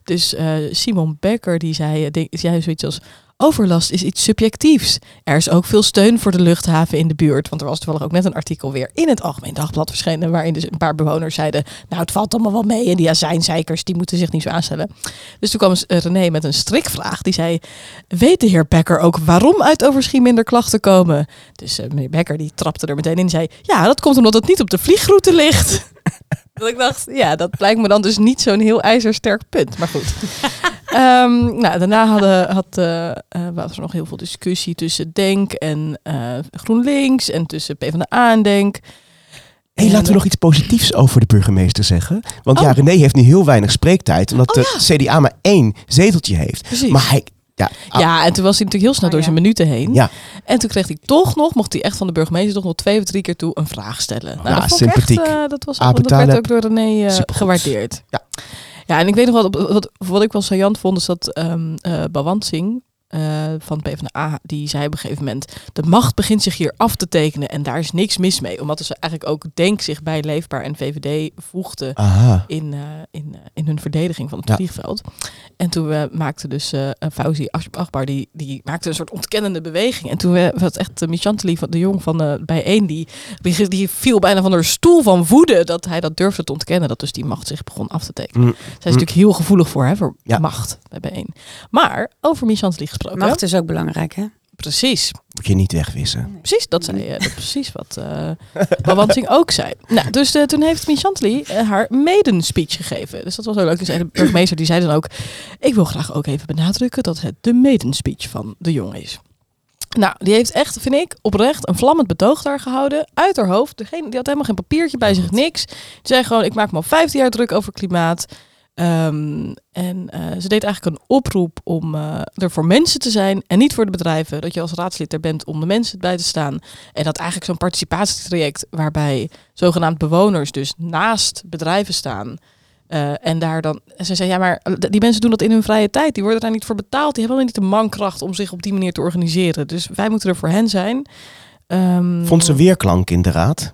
Dus eh, Simon Becker die zei, denk, zei zoiets als... Overlast is iets subjectiefs. Er is ook veel steun voor de luchthaven in de buurt. Want er was toevallig ook net een artikel weer in het Algemeen Dagblad verschenen. Waarin dus een paar bewoners zeiden. Nou, het valt allemaal wel mee. En die azijnzeikers die moeten zich niet zo aanstellen. Dus toen kwam eh, René met een strikvraag. Die zei: Weet de heer Becker ook waarom uit Overschie minder klachten komen? Dus eh, meneer Becker die trapte er meteen in en zei: Ja, dat komt omdat het niet op de vliegroute ligt. dat ik dacht, ja, dat lijkt me dan dus niet zo'n heel ijzersterk punt. Maar goed. Ehm, nou, daarna hadden, had, eh, eh, was er nog heel veel discussie tussen Denk en eh, GroenLinks en tussen PvdA en Denk. Hé, En, laten we nog iets positiefs over de burgemeester zeggen. Want ja, Oh. René heeft nu heel weinig spreektijd. Omdat Oh, de CDA maar één zeteltje heeft. Precies. Maar hij... Ja, ah, Ja, en toen was hij natuurlijk heel snel Oh, door ja. zijn minuten heen. Ja. En toen kreeg hij toch nog, mocht hij echt van de burgemeester toch nog twee of drie keer toe een vraag stellen. Nou, Ja, dat vond ik sympathiek. Echt, eh, dat, was, Abu dat werd ook door René gewaardeerd. Ja. Ja, en ik weet nog wat, wat, wat ik wel saillant vond, is dat Bawansing eh van PvdA, die zei op een gegeven moment, de macht begint zich hier af te tekenen en daar is niks mis mee. Omdat ze eigenlijk ook Denk zich bij Leefbaar en VVD voegden aha. in, eh, in, eh, in hun verdediging van het Ja. vliegveld. En toen maakte dus eh Fauzi Akbar, die, die maakte een soort ontkennende beweging. En toen was echt uh, Michanteli van de Jong van eh Bijeen, die, die, die viel bijna van haar stoel van woede dat hij dat durfde te ontkennen. Dat dus die macht zich begon af te tekenen. Mm. Zij is natuurlijk heel gevoelig voor, hè, voor Ja. macht bij Bijeen. Maar over Michanteli gesproken. Macht is ook belangrijk, hè? Precies. Moet je niet wegwissen. Precies, dat zei is precies wat eh Bawanting ook zei. Nou, dus eh, toen heeft Miss Chantley eh, haar maiden speech gegeven. Dus dat was heel leuk. Dus de burgemeester die zei dan ook... Ik wil graag ook even benadrukken dat het de maiden speech van de jongen is. Nou, die heeft echt, vind ik, oprecht een vlammend betoog daar gehouden. Uit haar hoofd. Degene, die had helemaal geen papiertje bij zich, niks. Die zei gewoon, ik maak me al 15 jaar druk over klimaat. Ehm, en eh, ze deed eigenlijk een oproep om eh, er voor mensen te zijn en niet voor de bedrijven. Dat je als raadslid er bent om de mensen bij te staan. En dat eigenlijk zo'n participatietraject waarbij zogenaamd bewoners dus naast bedrijven staan. eh, en daar dan, en ze zei, ja, maar die mensen doen dat in hun vrije tijd. Die worden daar niet voor betaald. Die hebben helemaal niet de mankracht om zich op die manier te organiseren. Dus wij moeten er voor hen zijn. Ehm, Vond ze weerklank in de raad?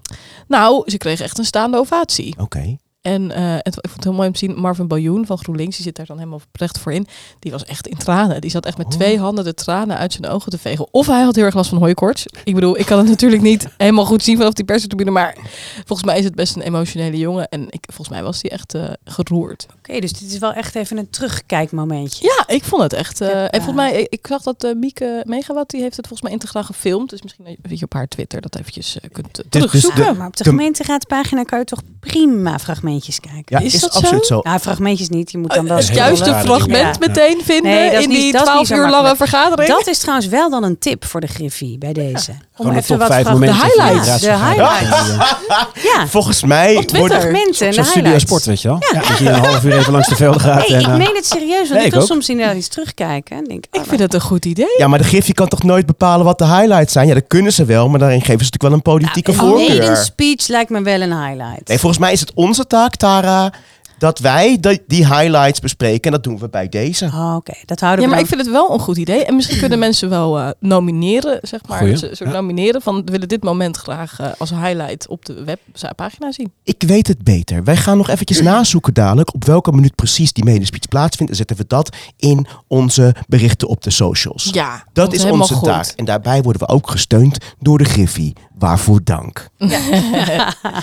Nou, ze kreeg echt een staande ovatie. Oké. En eh, het, ik vond het heel mooi om te zien, Marvin Baljoen van GroenLinks, die zit daar dan helemaal recht voor in. Die was echt in tranen. Die zat echt met Oh. twee handen de tranen uit zijn ogen te vegen. Of hij had heel erg last van hooikoorts. Ik bedoel, ik kan het natuurlijk niet helemaal goed zien vanaf die perstribune, maar volgens mij is het best een emotionele jongen. En ik, volgens mij was hij echt eh, geroerd. Oké, dus dit is wel echt even een terugkijkmomentje. Ja, ik vond het echt. eh, en volgens mij, ik, ik zag dat eh, Mieke Megawatt, die heeft het volgens mij integraal gefilmd. Dus misschien dat je op haar Twitter dat eventjes kunt eh, Dus- dus terugzoeken. Ja, maar op de de- gemeenteraadspagina kan je toch prima fragmentjes kijken. Ja, Is is, dat absoluut zo. Nou, fragmentjes niet. Je moet dan wel het juiste fragment meteen vinden Nee, in niet- die dat is niet 12 zo uur lange vergadering. Dat is trouwens wel dan een tip voor de Griffie bij deze. De top wat vijf. De highlights. De highlights. Ja, Volgens mij Op Twitter. worden... en de Zoals Studio. Sport, weet je wel? Dat je een half uur even langs de velden gaat. En, ik eh, meen het serieus, want Nee, ik wil soms inderdaad eens terugkijken. En denk, Ik vind het een goed idee. Ja, maar de Griffie kan toch nooit bepalen wat de highlights zijn? Ja, dat kunnen ze wel, maar daarin geven ze natuurlijk wel een politieke een voorkeur. maiden speech lijkt me wel een highlight. Nee, volgens mij is het onze taak, Tara, dat wij de- die highlights bespreken. En dat doen we bij deze. Oh, Oké, dat houden Ja, we maar ik vind het wel een goed idee. En misschien kunnen mensen wel eh, nomineren, zeg maar. Goeie. Ja. nomineren van, we willen dit moment graag eh, als highlight op de webpagina zien. Ik weet het beter. Wij gaan nog eventjes nazoeken dadelijk op welke minuut precies die medespeech plaatsvindt. En zetten we dat in onze berichten op de socials. Ja, Dat is helemaal onze goed. taak. En daarbij worden we ook gesteund door de Griffie. Waarvoor dank.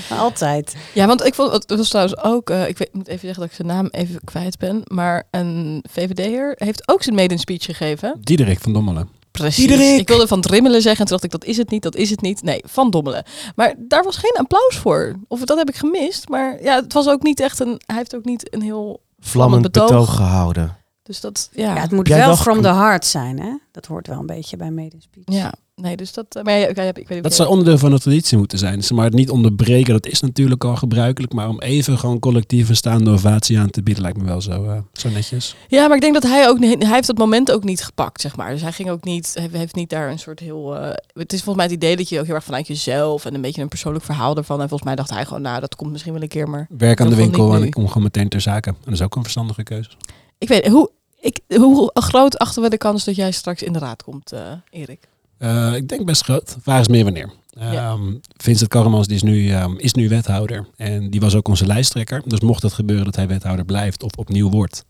Altijd. Ja, want ik vond het was trouwens ook, eh, ik weet, moet even zeggen dat ik zijn naam even kwijt ben, maar een VVD'er heeft ook zijn maiden speech gegeven. Diederik van Dommelen. Precies. Diederik! Ik wilde van Drimmelen zeggen en toen dacht ik, dat is het niet, dat is het niet. Nee, van Dommelen. Maar daar was geen applaus voor. Of dat heb ik gemist. Maar ja, het was ook niet echt een, hij heeft ook niet een heel Vlammend betoog. betoog gehouden. Dus dat, ja. Ja, het moet Jij wel dacht- from the heart zijn, hè? Dat hoort wel een beetje bij speech. Ja, nee, dus dat. eh, Maar ja, ik weet niet. Dat zou onderdeel van de traditie moeten zijn. Dus maar het niet onderbreken, dat is natuurlijk al gebruikelijk. Maar om even gewoon collectief een staande ovatie aan te bieden, lijkt me wel zo, eh, zo netjes. Ja, maar ik denk dat hij ook niet, hij heeft dat moment ook niet gepakt, zeg maar. Dus hij ging ook niet, hij heeft niet daar een soort heel. eh, het is volgens mij het idee dat je ook heel erg vanuit jezelf en een beetje een persoonlijk verhaal ervan. En volgens mij dacht hij gewoon, nou, dat komt misschien wel een keer, maar Werk aan de winkel en ik kom gewoon meteen ter zake. En dat is ook een verstandige keuze. ik weet hoe. Ik, hoe groot achten we de kans dat jij straks in de raad komt, Erik? Eh, ik denk best groot. De Vraag is meer wanneer. Ja. Ehm, Vincent Karremans die is, nu, ehm, is nu wethouder. En die was ook onze lijsttrekker. Dus mocht het gebeuren dat hij wethouder blijft of opnieuw wordt.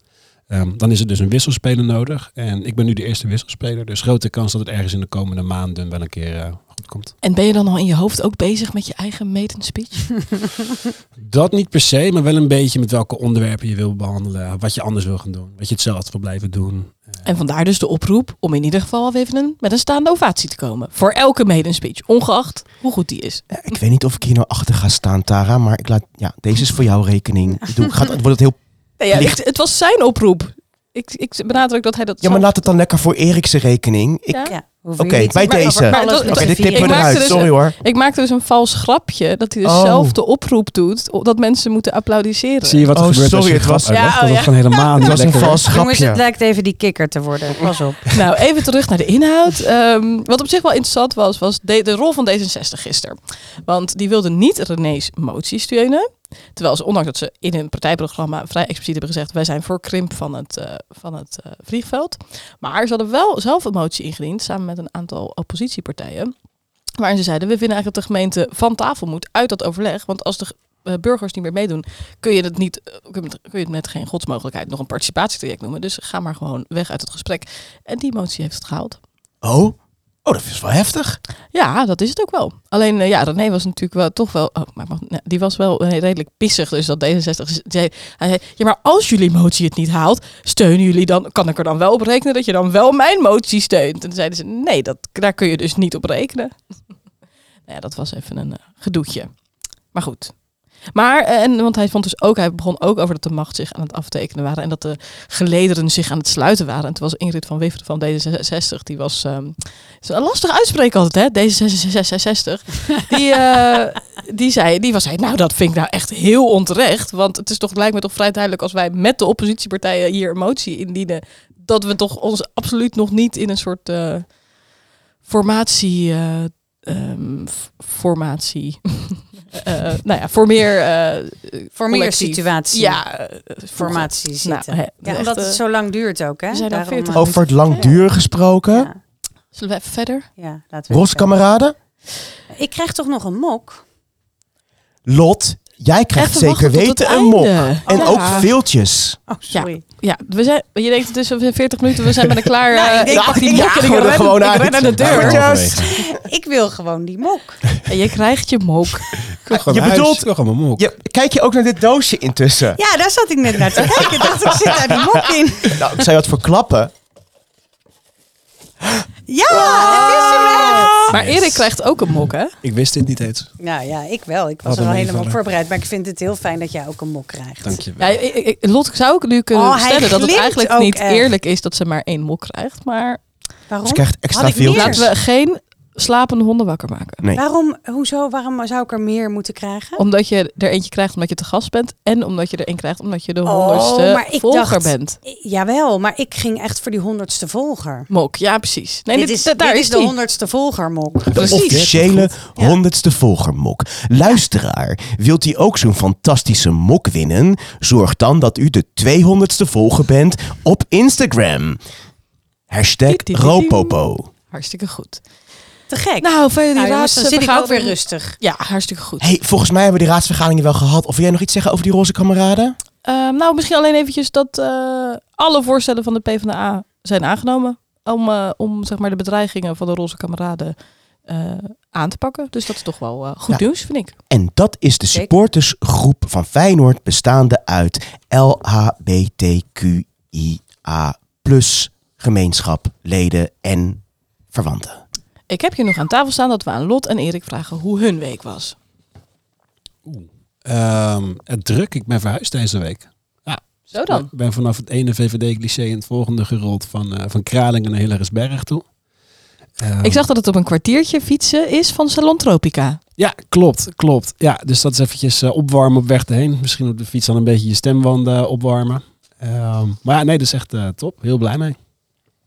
ehm, dan is er dus een wisselspeler nodig. En ik ben nu de eerste wisselspeler. Dus grote kans dat het ergens in de komende maanden wel een keer eh, goed komt. En ben je dan al in je hoofd ook bezig met je eigen maiden speech? Dat niet per se, maar wel een beetje met welke onderwerpen je wil behandelen. Wat je anders wil gaan doen. Wat je hetzelfde wil blijven doen. En vandaar dus de oproep om in ieder geval even een, met een staande ovatie te komen. Voor elke maiden speech, ongeacht hoe goed die is. Ja, ik weet niet of ik hier nou achter ga staan, Tara. Maar ik laat, ja, deze is voor jouw rekening. Ik doe, gaat, wordt het heel, Nee, ja, het was zijn oproep. Ik, ik benadruk dat hij dat ja, maar laat het dan lekker voor Erikse rekening. Ik, Ja. Oké, bij Maar- deze. maar- dat- dit knippen we Ik maakte eruit. dus- Sorry hoor. Ik maakte dus een vals grapje dat hij dus Oh. zelf de oproep doet dat mensen moeten applaudisseren. Zie je wat er Oh, gebeurt als sorry, je het was-? Ja, dat oh, gewoon helemaal niet Het was een vals Jongens, het grapje. lijkt even die kikker te worden. Pas op. Nou, even terug naar de inhoud. Ehm, wat op zich wel interessant was, was de, de rol van D66 gisteren. Want die wilde niet René's motie steunen. Terwijl ze, ondanks dat ze in hun partijprogramma vrij expliciet hebben gezegd... wij zijn voor krimp van het, eh, van het eh, vliegveld. Maar ze hadden wel zelf een motie ingediend, samen met een aantal oppositiepartijen. Waarin ze zeiden, we vinden eigenlijk dat de gemeente van tafel moet uit dat overleg. Want als de eh, burgers niet meer meedoen, kun je het niet, eh, kun je het met geen godsmogelijkheid nog een participatietraject noemen. Dus ga maar gewoon weg uit het gesprek. En die motie heeft het gehaald. Oh, Oh, dat is wel heftig. Ja, dat is het ook wel. Alleen, eh, ja, René was natuurlijk wel toch wel... Oh, maar, die was wel eh, redelijk pissig. Dus dat D66 zei... Hij ja, maar als jullie motie het niet haalt, steunen jullie dan... Kan ik er dan wel op rekenen dat je dan wel mijn motie steunt? En zeiden ze, nee, dat, daar kun je dus niet op rekenen. nou ja, dat was even een eh, gedoetje. Maar goed. Maar, eh, en, want hij vond dus ook, hij begon ook over dat de macht zich aan het aftekenen waren en dat de gelederen zich aan het sluiten waren. En toen was Ingrid van Wifferen van D66, die was, is een lastig uitspreken altijd, hè? D66. Die, eh, die zei, die was zei, nou dat vind ik nou echt heel onterecht, want het is toch me toch vrij duidelijk als wij met de oppositiepartijen hier een motie indienen, dat we toch ons absoluut nog niet in een soort eh, formatie, eh, ehm, formatie. Eh, nou ja, voor meer. eh, Voor meer collectief. situatie. Ja, eh, formatie Nou, zitten. hè, ja, omdat het zo lang duurt ook, hè? we zijn al Daarom, 40 eh, Over het langdurig gesproken. Ja, Zullen we even verder? ja, laten we Roze even- kameraden. Ik krijg toch nog een mok? Lot, jij krijgt Even zeker weten een mok. En Ja. ook veeltjes. Oh, sorry. Ja, we zijn, je denkt het is over 40 minuten, we zijn bijna klaar. Nou, ik denk- ik pak die ik mok en ik er ren, gewoon ik uit. ren naar de deur. Ik wil gewoon die mok. En je krijgt je mok. Je bedoelt-. Je, kijk je ook naar dit doosje intussen? Ja, daar zat ik net naar te kijken. Ik dacht, ik zit daar die mok in. Nou, ik zou je wat verklappen. Ja, het is hem echt. Maar Erik krijgt ook een mok, hè? Ik wist dit niet eens. Nou ja, ik wel. Ik was er al helemaal voorbereid. Maar ik vind het heel fijn dat jij ook een mok krijgt. Dank je Ja, ik, ik- Lot, zou ik nu kunnen Oh, stellen dat het eigenlijk niet echt. eerlijk is dat ze maar één mok krijgt. Maar Waarom? Ze krijgt extra Had ik veel. laten we geen slapende honden wakker maken. Nee. Waarom, hoezo, waarom zou ik er meer moeten krijgen? Omdat je er eentje krijgt omdat je te gast bent. En omdat je er één krijgt omdat je de Oh, honderdste maar ik volger dacht- bent. Jawel, maar ik ging echt voor die honderdste volger. Mok, ja precies. Nee, dit dit, is, da- daar dit is is de honderdste volger, mok. De Precies. officiële Ja. honderdste volgermok. Luisteraar, wilt u ook zo'n fantastische mok winnen? Zorg dan dat u de 200ste volger bent op Instagram. Hashtag Ropopo. Hartstikke goed. Te gek. Nou, verder die Nou, jongens, dan zit ik ook weer rustig. Ja, hartstikke goed. Hey, volgens mij hebben we die raadsvergaderingen wel gehad. Of wil jij nog iets zeggen over die roze kameraden? Ehm, nou, misschien alleen eventjes dat eh, alle voorstellen van de PvdA zijn aangenomen. Om, eh, om zeg maar, de bedreigingen van de roze kameraden eh, aan te pakken. Dus dat is toch wel goed Ja. nieuws, vind ik. En dat is de supportersgroep van Feyenoord bestaande uit LHBTQIA gemeenschap, leden en verwanten. Ik heb hier nog aan tafel staan dat we aan Lot en Erik vragen hoe hun week was. Ehm, het druk. Ik ben verhuisd deze week. Zo dan. Ik ben vanaf het ene VVD-cliché in het volgende gerold van, eh, van Kralingen naar Hillegersberg toe. Ehm, Ik zag dat het op een kwartiertje fietsen is van Salon Tropica. Ja, klopt, klopt. Ja, dus dat is eventjes eh, opwarmen op weg erheen. Misschien op de fiets dan een beetje je stemwanden opwarmen. Ehm, maar ja, nee, dat is echt eh, top. Heel blij mee.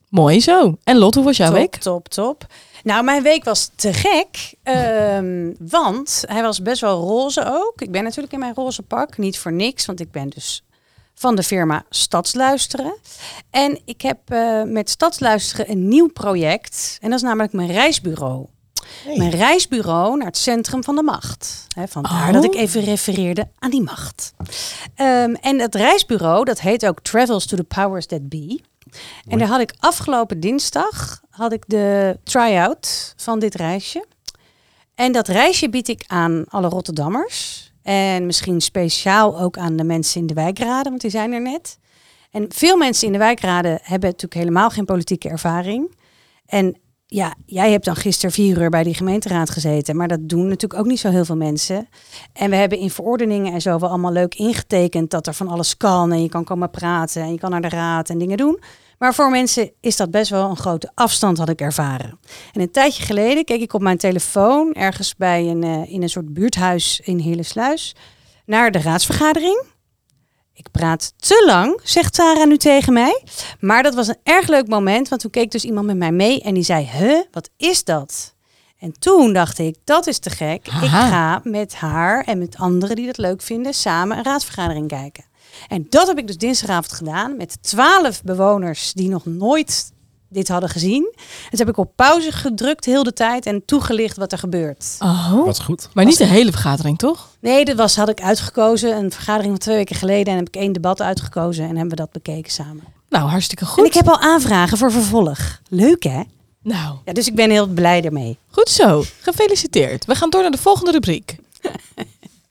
Mooi zo. En Lot, hoe was jouw top, week? top, top. Nou, mijn week was te gek. ehm, want hij was best wel roze ook. Ik ben natuurlijk in mijn roze pak. Niet voor niks, want ik ben dus van de firma Stadsluisteren. En ik heb eh, met Stadsluisteren een nieuw project. En dat is namelijk mijn reisbureau. Mijn reisbureau naar het centrum van de macht. Hè, vandaar Oh. dat ik even refereerde aan die macht. Ehm, en dat reisbureau, dat heet ook Travels to the Powers That Be. En daar had ik afgelopen dinsdag had ik de try-out van dit reisje. En dat reisje bied ik aan alle Rotterdammers. En misschien speciaal ook aan de mensen in de wijkraden, want die zijn er net. En veel mensen in de wijkraden hebben natuurlijk helemaal geen politieke ervaring. En ja, jij hebt dan gisteren vier uur bij die gemeenteraad gezeten. Maar dat doen natuurlijk ook niet zo heel veel mensen. En we hebben in verordeningen en zo wel allemaal leuk ingetekend dat er van alles kan. En je kan komen praten en je kan naar de raad en dingen doen. Maar voor mensen is dat best wel een grote afstand, had ik ervaren. En een tijdje geleden keek ik op mijn telefoon ergens bij een, eh, in een soort buurthuis in Hillesluis naar de raadsvergadering. Ik praat te lang, zegt Sarah nu tegen mij. Maar dat was een erg leuk moment, want toen keek dus iemand met mij mee en die zei: Huh, wat is dat? En toen dacht ik, dat is te gek. Ik ga met haar en met anderen die dat leuk vinden samen een raadsvergadering kijken. En dat heb ik dus dinsdagavond gedaan met twaalf bewoners die nog nooit dit hadden gezien. Dus heb ik op pauze gedrukt heel de tijd en toegelicht wat er gebeurt. Oh. Wat goed. Maar niet de hele vergadering, toch? Nee, dat was, had ik uitgekozen. Een vergadering van twee weken geleden. En heb ik één debat uitgekozen en hebben we dat bekeken samen. Nou, hartstikke En goed. ik heb al aanvragen voor vervolg. Leuk hè? Nou, Ja, dus ik ben heel blij ermee. goed zo. Gefeliciteerd. We gaan door naar de volgende rubriek.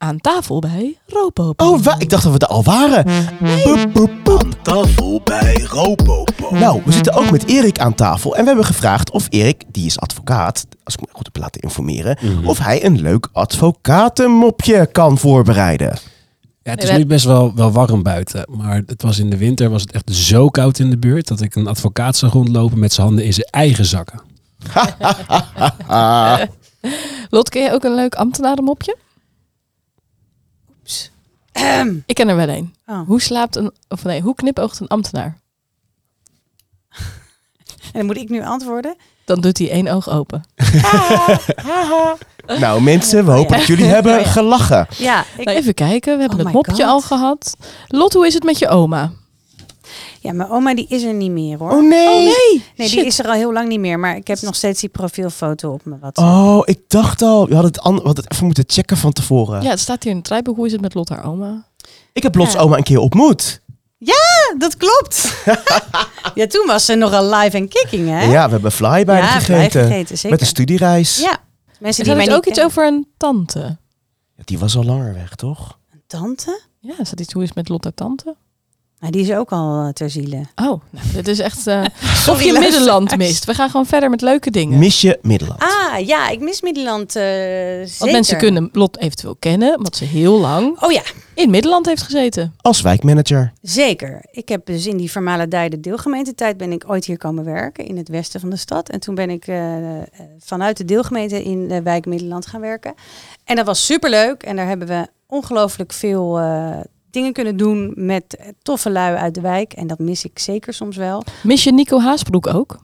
Aan tafel bij Ropopo. Oh, wa- ik dacht dat we er al waren. Boep, boep, boep. Aan tafel bij Ropopo. Nou, we zitten ook met Erik aan tafel en we hebben gevraagd of Erik, die is advocaat, als ik me goed heb laten informeren, of hij een leuk advocatenmopje kan voorbereiden. Ja, het is nu best wel, wel warm buiten. Maar het was in de winter was het echt zo koud in de buurt dat ik een advocaat zag rondlopen met zijn handen in zijn eigen zakken. Lot, ken je ook een leuk ambtenarenmopje? Oeps. Ik ken er wel een. Oh. Hoe slaapt een, of nee, hoe knipoogt een ambtenaar? En dan moet ik nu antwoorden. Dan doet hij één oog open. nou mensen, we hopen dat jullie hebben gelachen. Ja, ik, Nou, even kijken, we hebben Oh het mopje God. al gehad. Lot, hoe is het met je oma? Ja, mijn oma die is er niet meer hoor. Oh nee. nee! nee, die is er al heel lang niet meer. Maar ik heb nog steeds die profielfoto op WhatsApp. Oh, ik dacht al, we hadden het, an- we hadden het even moeten checken van tevoren. Ja, het staat hier in het draaiboek. Hoe is het met Lot haar oma? Ik heb Lots Ja. oma een keer ontmoet. Dat klopt. ja, toen was ze nogal live en kicking hè? Ja, we hebben fly bij ja, gegeten. gegeten, zeker. Met een studiereis. Ja, mensen die mij niet ook iets over een tante. Ja, Die was al langer weg, toch? Tante? Ja, er staat iets hoe is het met Lot haar tante? Nou, die is ook al eh, ter ziele. Oh, nou, dit is echt... eh of je luisteraars. Middenland mist. We gaan gewoon verder met leuke dingen. Mis je Middelland. Ah, ja, ik mis Middelland eh zeker. Want mensen kunnen Lot eventueel kennen, omdat ze heel lang Oh ja, in Middenland heeft gezeten. Als wijkmanager. zeker. Ik heb dus in die vermalendijde deelgemeentetijd ben ik ooit hier komen werken in het westen van de stad. En toen ben ik eh, eh, vanuit de deelgemeente in de wijk Middelland gaan werken. En dat was superleuk. En daar hebben we ongelooflijk veel eh, dingen kunnen doen met toffe lui uit de wijk. En dat mis ik zeker soms wel. Mis je Nico Haasbroek ook?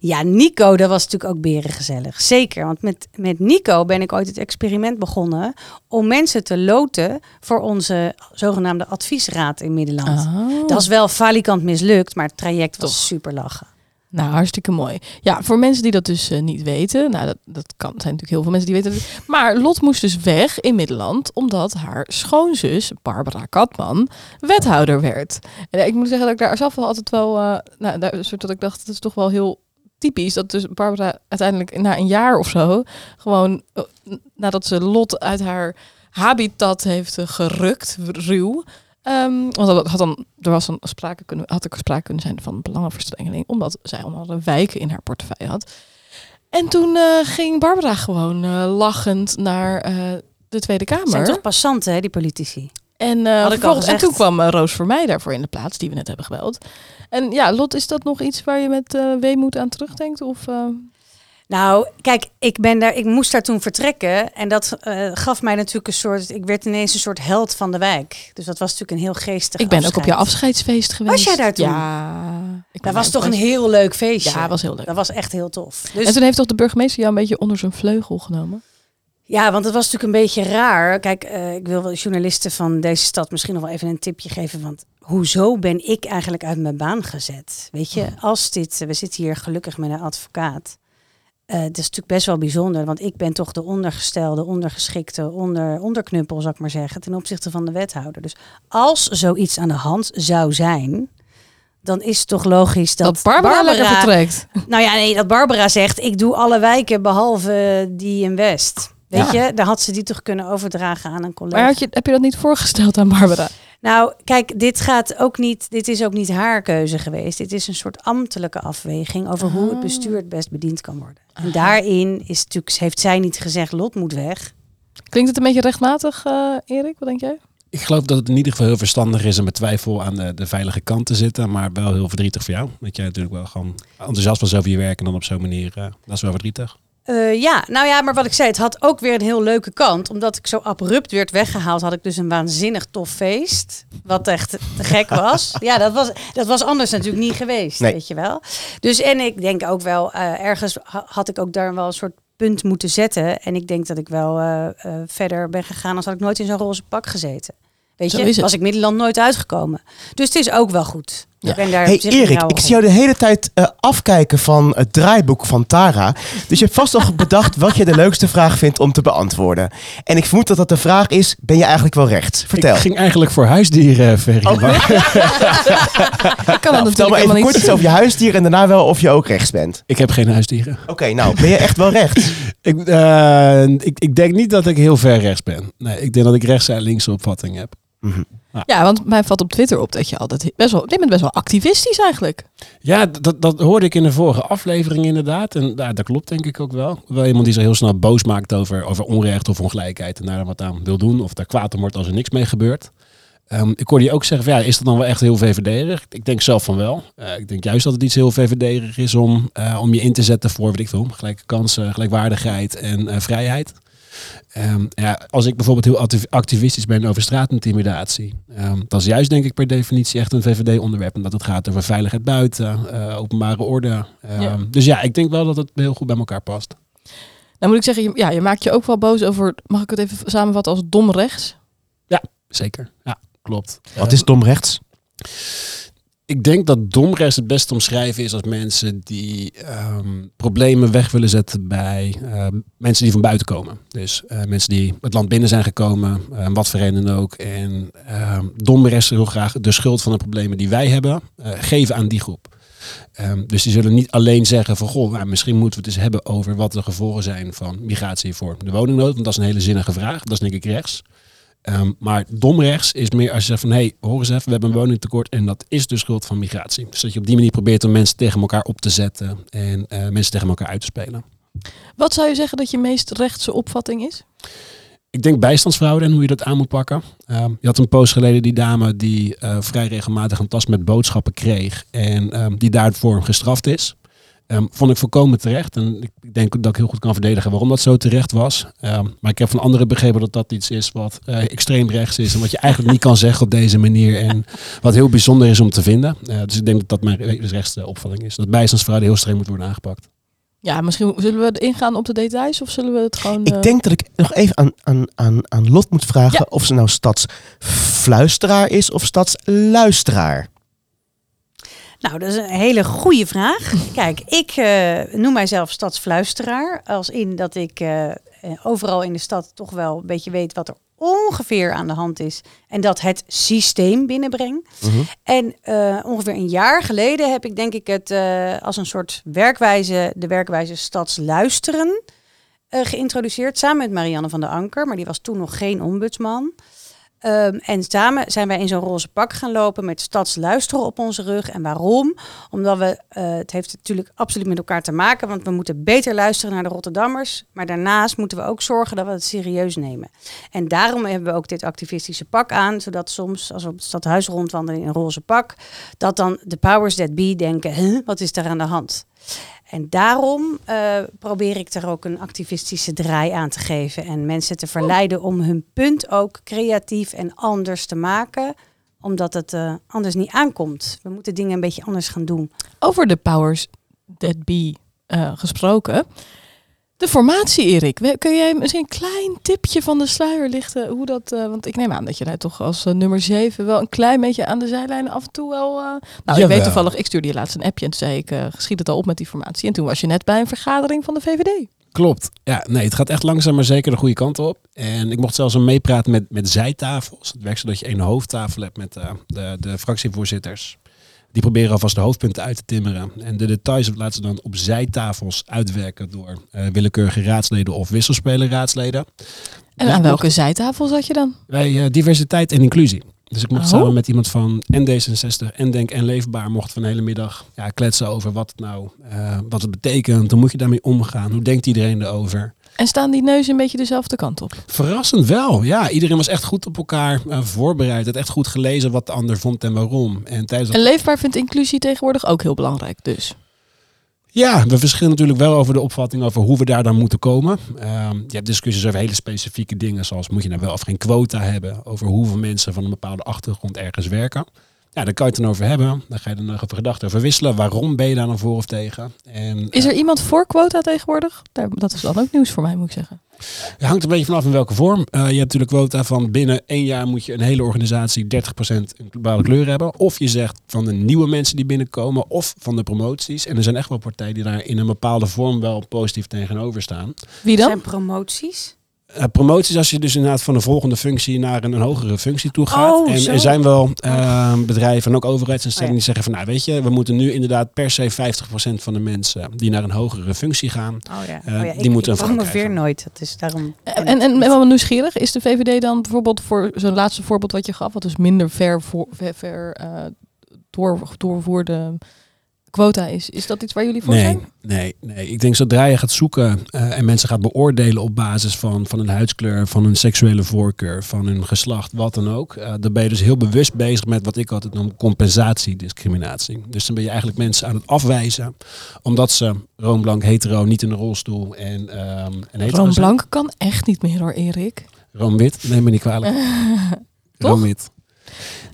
Ja, Nico, dat was natuurlijk ook berengezellig. Zeker, want met, met Nico ben ik ooit het experiment begonnen om mensen te loten voor onze zogenaamde adviesraad in Middelland. Oh. Dat is wel falikant mislukt, maar het traject was Toch. super lachen. Nou, hartstikke mooi. Ja, voor mensen die dat dus eh, niet weten, nou, dat, dat kan, zijn natuurlijk heel veel mensen die weten. Maar Lot moest dus weg in Middelland, omdat haar schoonzus, Barbara Katman, wethouder werd. En ik moet zeggen dat ik daar zelf wel altijd wel, eh, nou, daar, soort dat ik dacht, dat is toch wel heel typisch, dat dus Barbara uiteindelijk na een jaar of zo, gewoon eh, nadat ze Lot uit haar habitat heeft gerukt, ruw, Ehm, want dat had dan, er was dan sprake kunnen, had er sprake kunnen zijn van belangenverstrengeling, omdat zij onder andere wijken in haar portefeuille had. En toen eh, ging Barbara gewoon eh, lachend naar eh, de Tweede Het zijn Kamer. toch passanten, hè, die politici? En, en toen kwam Roos Vermeij daarvoor in de plaats, die we net hebben gebeld. En ja, Lot, is dat nog iets waar je met weemoed aan terugdenkt? Of, Nou, kijk, ik, ben daar, ik moest daar toen vertrekken. En dat eh, gaf mij natuurlijk een soort... Ik werd ineens een soort held van de wijk. Dus dat was natuurlijk een heel geestig ik ben ook op jouw afscheidsfeest geweest. jij daar toen? Ja. Dat was toch een heel leuk feestje. Ja, was heel leuk. Dat was echt heel tof. Dus En toen heeft toch de burgemeester jou een beetje onder zijn vleugel genomen? Ja, want het was natuurlijk een beetje raar. Kijk, eh, ik wil wel journalisten van deze stad misschien nog wel even een tipje geven. Want hoezo ben ik eigenlijk uit mijn baan gezet? Weet je, als dit, we zitten hier gelukkig met een advocaat. Eh dat is natuurlijk best wel bijzonder, want ik ben toch de ondergestelde, ondergeschikte, onder, onderknuppel, zou ik maar zeggen, ten opzichte van de wethouder. Dus als zoiets aan de hand zou zijn, dan is het toch logisch dat, Dat, Barbara, lekker vertrekt. nou ja, nee, dat Barbara zegt, ik doe alle wijken behalve die in West. Weet je, daar had ze die toch kunnen overdragen aan een collega. Maar had je, heb je dat niet voorgesteld aan Barbara? Nou, kijk, dit gaat ook niet, dit is ook niet haar keuze geweest. Dit is een soort ambtelijke afweging over hoe het bestuur het best bediend kan worden. En daarin is natuurlijk, heeft zij niet gezegd, Lot moet weg. Klinkt het een beetje rechtmatig, eh, Erik? Wat denk jij? Ik geloof dat het in ieder geval heel verstandig is om met twijfel aan de, de veilige kant te zitten. Maar wel heel verdrietig voor jou. Dat jij natuurlijk wel gewoon enthousiast was over je werk en dan op zo'n manier. eh, dat is wel verdrietig. Eh, ja, nou ja, maar wat ik zei, het had ook weer een heel leuke kant. Omdat ik zo abrupt werd weggehaald, had ik dus een waanzinnig tof feest. Wat echt te gek was. ja, dat was, dat was anders natuurlijk niet geweest, Nee. weet je wel. Dus en ik denk ook wel, eh, ergens ha- had ik ook daar wel een soort punt moeten zetten. En ik denk dat ik wel eh, verder ben gegaan als had ik nooit in zo'n roze pak gezeten. Weet Zo je, was ik Middelland nooit uitgekomen. Dus het is ook wel goed. Ik ben daar Hey op zich niet Erik, ik zie jou de hele tijd eh, afkijken van het draaiboek van Tara. Dus je hebt vast al bedacht wat je de leukste vraag vindt om te beantwoorden. En ik vermoed dat dat de vraag is, ben je eigenlijk wel rechts? Vertel. Ik ging eigenlijk voor huisdieren, Ferry. Oh. maar Ik kan Nou, vertel maar even kort iets over je huisdier en daarna wel of je ook rechts bent. ik heb geen huisdieren. Oké, nou, ben je echt wel rechts? Ik, eh, ik, ik denk niet dat ik heel ver rechts ben. Nee, ik denk dat ik rechts en linkse opvatting heb. Ja, want mij valt op Twitter op dat je altijd best wel, je bent best wel activistisch eigenlijk. Ja, dat, dat hoorde ik in de vorige aflevering inderdaad. En ja, dat klopt denk ik ook wel. Wel iemand die zich heel snel boos maakt over, over onrecht of ongelijkheid. En daar wat aan wil doen. Of daar kwaad om wordt als er niks mee gebeurt. Ehm, ik hoorde je ook zeggen, van, ja, is dat dan wel echt heel VVD-erig? Ik denk zelf van wel. Eh, ik denk juist dat het iets heel VVD-erig is om, eh, om je in te zetten voor, weet ik veel, gelijke kansen, gelijkwaardigheid en eh, vrijheid. Ehm, ja, als ik bijvoorbeeld heel activ- activistisch ben over straatintimidatie, ehm, dat is juist denk ik per definitie echt een VVD-onderwerp. Omdat het gaat over veiligheid buiten, eh, openbare orde. Ehm, Ja. Dus ja, ik denk wel dat het heel goed bij elkaar past. Dan moet ik zeggen, je, ja, je maakt je ook wel boos over, mag ik het even samenvatten als dom rechts? Zeker, ja, klopt. Wat is dom rechts? Ik denk dat domrechts het best te omschrijven is als mensen die ehm, problemen weg willen zetten bij ehm, mensen die van buiten komen. Dus eh, mensen die het land binnen zijn gekomen, eh, wat voor reden ook. En domrechts heel graag de schuld van de problemen die wij hebben, eh, geven aan die groep. Dus die zullen niet alleen zeggen van goh, nou, misschien moeten we het eens hebben over wat de gevolgen zijn van migratie voor de woningnood. Want dat is een hele zinnige vraag. Dat is denk ik rechts. Ehm, maar domrechts is meer als je zegt van hé, hey, hoor eens even, we hebben een woningtekort en dat is de schuld van migratie. Dus dat je op die manier probeert om mensen tegen elkaar op te zetten en eh, mensen tegen elkaar uit te spelen. Wat zou je zeggen dat je meest rechtse opvatting is? Ik denk bijstandsfraude en hoe je dat aan moet pakken. Ehm, je had een post geleden die dame die eh, vrij regelmatig een tas met boodschappen kreeg en ehm, die daarvoor gestraft is. Ehm, vond ik volkomen terecht. En ik ik denk dat ik heel goed kan verdedigen waarom dat zo terecht was. Ehm, maar ik heb van anderen begrepen dat dat iets is wat eh, extreem rechts is. En wat je eigenlijk niet kan zeggen op deze manier. En wat heel bijzonder is om te vinden. Eh, dus ik denk dat dat mijn re- rechtste opvatting is. Dat bijstandsfraude heel streng moet worden aangepakt. Ja, misschien zullen we ingaan op de details of zullen we het gewoon... eh, Ik denk dat ik nog even aan, aan, aan, aan Lot moet vragen Ja. of ze nou stadsfluisteraar is of stadsluisteraar. Nou, dat is een hele goede vraag. Kijk, ik eh, noem mijzelf stadsfluisteraar. Als in dat ik eh, overal in de stad toch wel een beetje weet wat er ongeveer aan de hand is. En dat het systeem binnenbreng. Mhm. En eh, ongeveer een jaar geleden heb ik denk ik het als een soort werkwijze, de werkwijze stadsluisteren geïntroduceerd. Samen met Marianne van der Anker, maar die was toen nog geen ombudsman. Ehm, en samen zijn wij in zo'n roze pak gaan lopen met stadsluisteren op onze rug. En waarom? Omdat we, eh, het heeft natuurlijk absoluut met elkaar te maken, want we moeten beter luisteren naar de Rotterdammers. Maar daarnaast moeten we ook zorgen dat we het serieus nemen. En daarom hebben we ook dit activistische pak aan, zodat soms als we op het stadhuis rondwandelen in een roze pak, dat dan de powers that be denken, huh, wat is daar aan de hand? En daarom eh, probeer ik er ook een activistische draai aan te geven. En mensen te verleiden om hun punt ook creatief en anders te maken. Omdat het eh, anders niet aankomt. We moeten dingen een beetje anders gaan doen. Over de powers that be eh, gesproken. De formatie, Erik. Kun jij misschien een klein tipje van de sluier lichten? Hoe dat, eh, want ik neem aan dat je daar toch als eh, nummer 7 wel een klein beetje aan de zijlijn af en toe wel... eh, nou, ik Jawel. weet toevallig, ik stuurde je laatst een appje en toen zei ik, eh schiet het al op met die formatie. En toen was je net bij een vergadering van de VVD. Klopt. Ja, nee, het gaat echt langzaam maar zeker de goede kant op. En ik mocht zelfs een meepraten met, met zijtafels. Het werkt zo dat je één hoofdtafel hebt met de, de fractievoorzitters. Die proberen alvast de hoofdpunten uit te timmeren. En de details laten ze dan op zijtafels uitwerken door eh, willekeurige raadsleden of wisselspelerraadsleden. En Dus aan welke zijtafel zat je dan? Bij eh, diversiteit en inclusie. Dus ik mocht Oh. samen met iemand van en D66 en Denk en Leefbaar mochten we een hele middag ja, kletsen over wat het nou eh, wat het betekent. Hoe moet je daarmee omgaan? Hoe denkt iedereen erover? En staan die neuzen een beetje dezelfde kant op? Verrassend wel. Ja, iedereen was echt goed op elkaar eh, voorbereid. Het echt goed gelezen wat de ander vond en waarom. En tijdens dat- En Leefbaar vindt inclusie tegenwoordig ook heel belangrijk dus. Ja, we verschillen natuurlijk wel over de opvatting over hoe we daar dan moeten komen. Ehm, je hebt discussies over hele specifieke dingen, zoals moet je nou wel of geen quota hebben, over hoeveel mensen van een bepaalde achtergrond ergens werken. Ja, daar kan je het dan over hebben. Daar ga je dan nog over gedachten over wisselen. Waarom ben je daar dan voor of tegen? En, Is er iemand voor quota tegenwoordig? Dat is dan ook nieuws voor mij, moet ik zeggen. Het hangt een beetje vanaf in welke vorm. Eh, je hebt natuurlijk quota van binnen één jaar moet je een hele organisatie 30% een globale kleur hebben. Of je zegt van de nieuwe mensen die binnenkomen of van de promoties. En er zijn echt wel partijen die daar in een bepaalde vorm wel positief tegenover staan. Wie Zijn dan? promoties? Eh, promoties als je dus inderdaad van een volgende functie naar een, een hogere functie toe gaat. Oh, en er zijn wel eh, bedrijven en ook overheidsinstellingen Oh, die zeggen van nou weet je, we moeten nu inderdaad per se 50% van de mensen die naar een hogere functie gaan. Oh ja. Eh, oh ja die ik, moeten ik een vrouw promoveer krijgen. nooit. Dat is daarom... En, en, en wel nieuwsgierig, is de VVD dan bijvoorbeeld voor zo'n laatste voorbeeld wat je gaf, wat dus minder ver, voor, ver, ver eh, door, doorvoerde quota is, is dat iets waar jullie voor Nee, zijn? nee, nee. Ik denk zodra je gaat zoeken eh, en mensen gaat beoordelen op basis van, van een huidskleur, van een seksuele voorkeur, van hun geslacht, wat dan ook. eh, dan ben je dus heel bewust bezig met wat ik altijd noem compensatiediscriminatie. Dus dan ben je eigenlijk mensen aan het afwijzen omdat ze roomblank, hetero, niet in een rolstoel en, ehm en hetero Room zijn. Blank kan echt niet meer hoor, Erik. Roomwit, neem me niet kwalijk. Roomwit.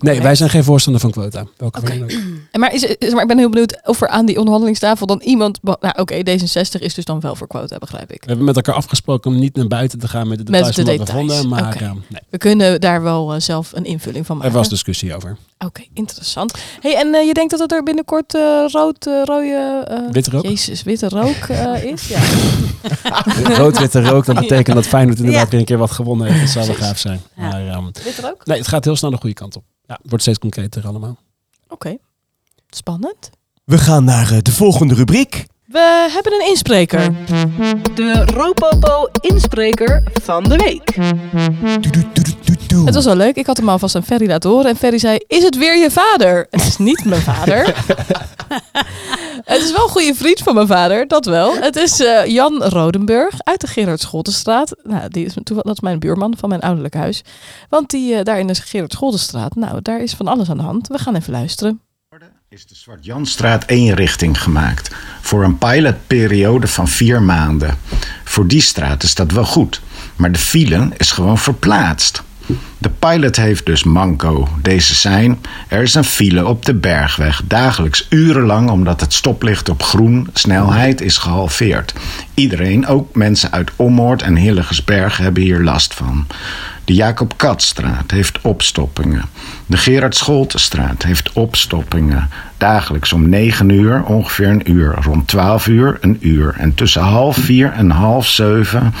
Nee, wij zijn geen voorstander van quota. Welke van ook. Maar, is, is- maar ik ben heel benieuwd of er aan die onderhandelingstafel dan iemand... Nou oké, D66 is dus dan wel voor quota, begrijp ik. We hebben met elkaar afgesproken om niet naar buiten te gaan met de Met details de van wat we details, vonden. Maar oké. eh, nee, We kunnen daar wel eh, zelf een invulling van er maken. was discussie over. Oké, interessant. Hey, en eh, je denkt dat het er binnenkort eh, rood, rode... Witte rook? Jezus, witte rook is? Ja. Rood-witte rook, dat betekent dat Feyenoord inderdaad Ja. weer een keer wat gewonnen heeft. Dat zou wel gaaf zijn. Ja. Maar ehm, Witte rook? nee, het gaat heel snel de goede kant op. Ja, het wordt steeds concreter allemaal. Oké. Spannend. We gaan naar eh, de volgende rubriek. We hebben een inspreker. De Ropopo inspreker van de week. Het was wel leuk. Ik had hem alvast aan Ferry laten horen. En Ferry zei, is het weer je vader? Het is niet mijn vader. het is wel een goede vriend van mijn vader, dat wel. Het is eh, Jan Rodenburg uit de Gerard Scholtenstraat. Nou, die is, dat is mijn buurman van mijn ouderlijk huis. Want die eh, daar in de Gerard Scholtenstraat, nou, daar is van alles aan de hand. We gaan even luisteren. Is de Zwart-Janstraat één richting gemaakt. Voor een pilotperiode van vier maanden. Voor die straat is dat wel goed. Maar de file is gewoon verplaatst. De pilot heeft dus manco. Deze zijn, er is een file op de bergweg. Dagelijks urenlang omdat het stoplicht op groen snelheid is gehalveerd. Iedereen, ook mensen uit Ommoord en Hillegersberg, hebben hier last van. De Jacob Katstraat heeft opstoppingen. De Gerard Scholtenstraat heeft opstoppingen. Dagelijks om 9 uur ongeveer een uur. Rond 12 uur een uur. En tussen half vier en half zeven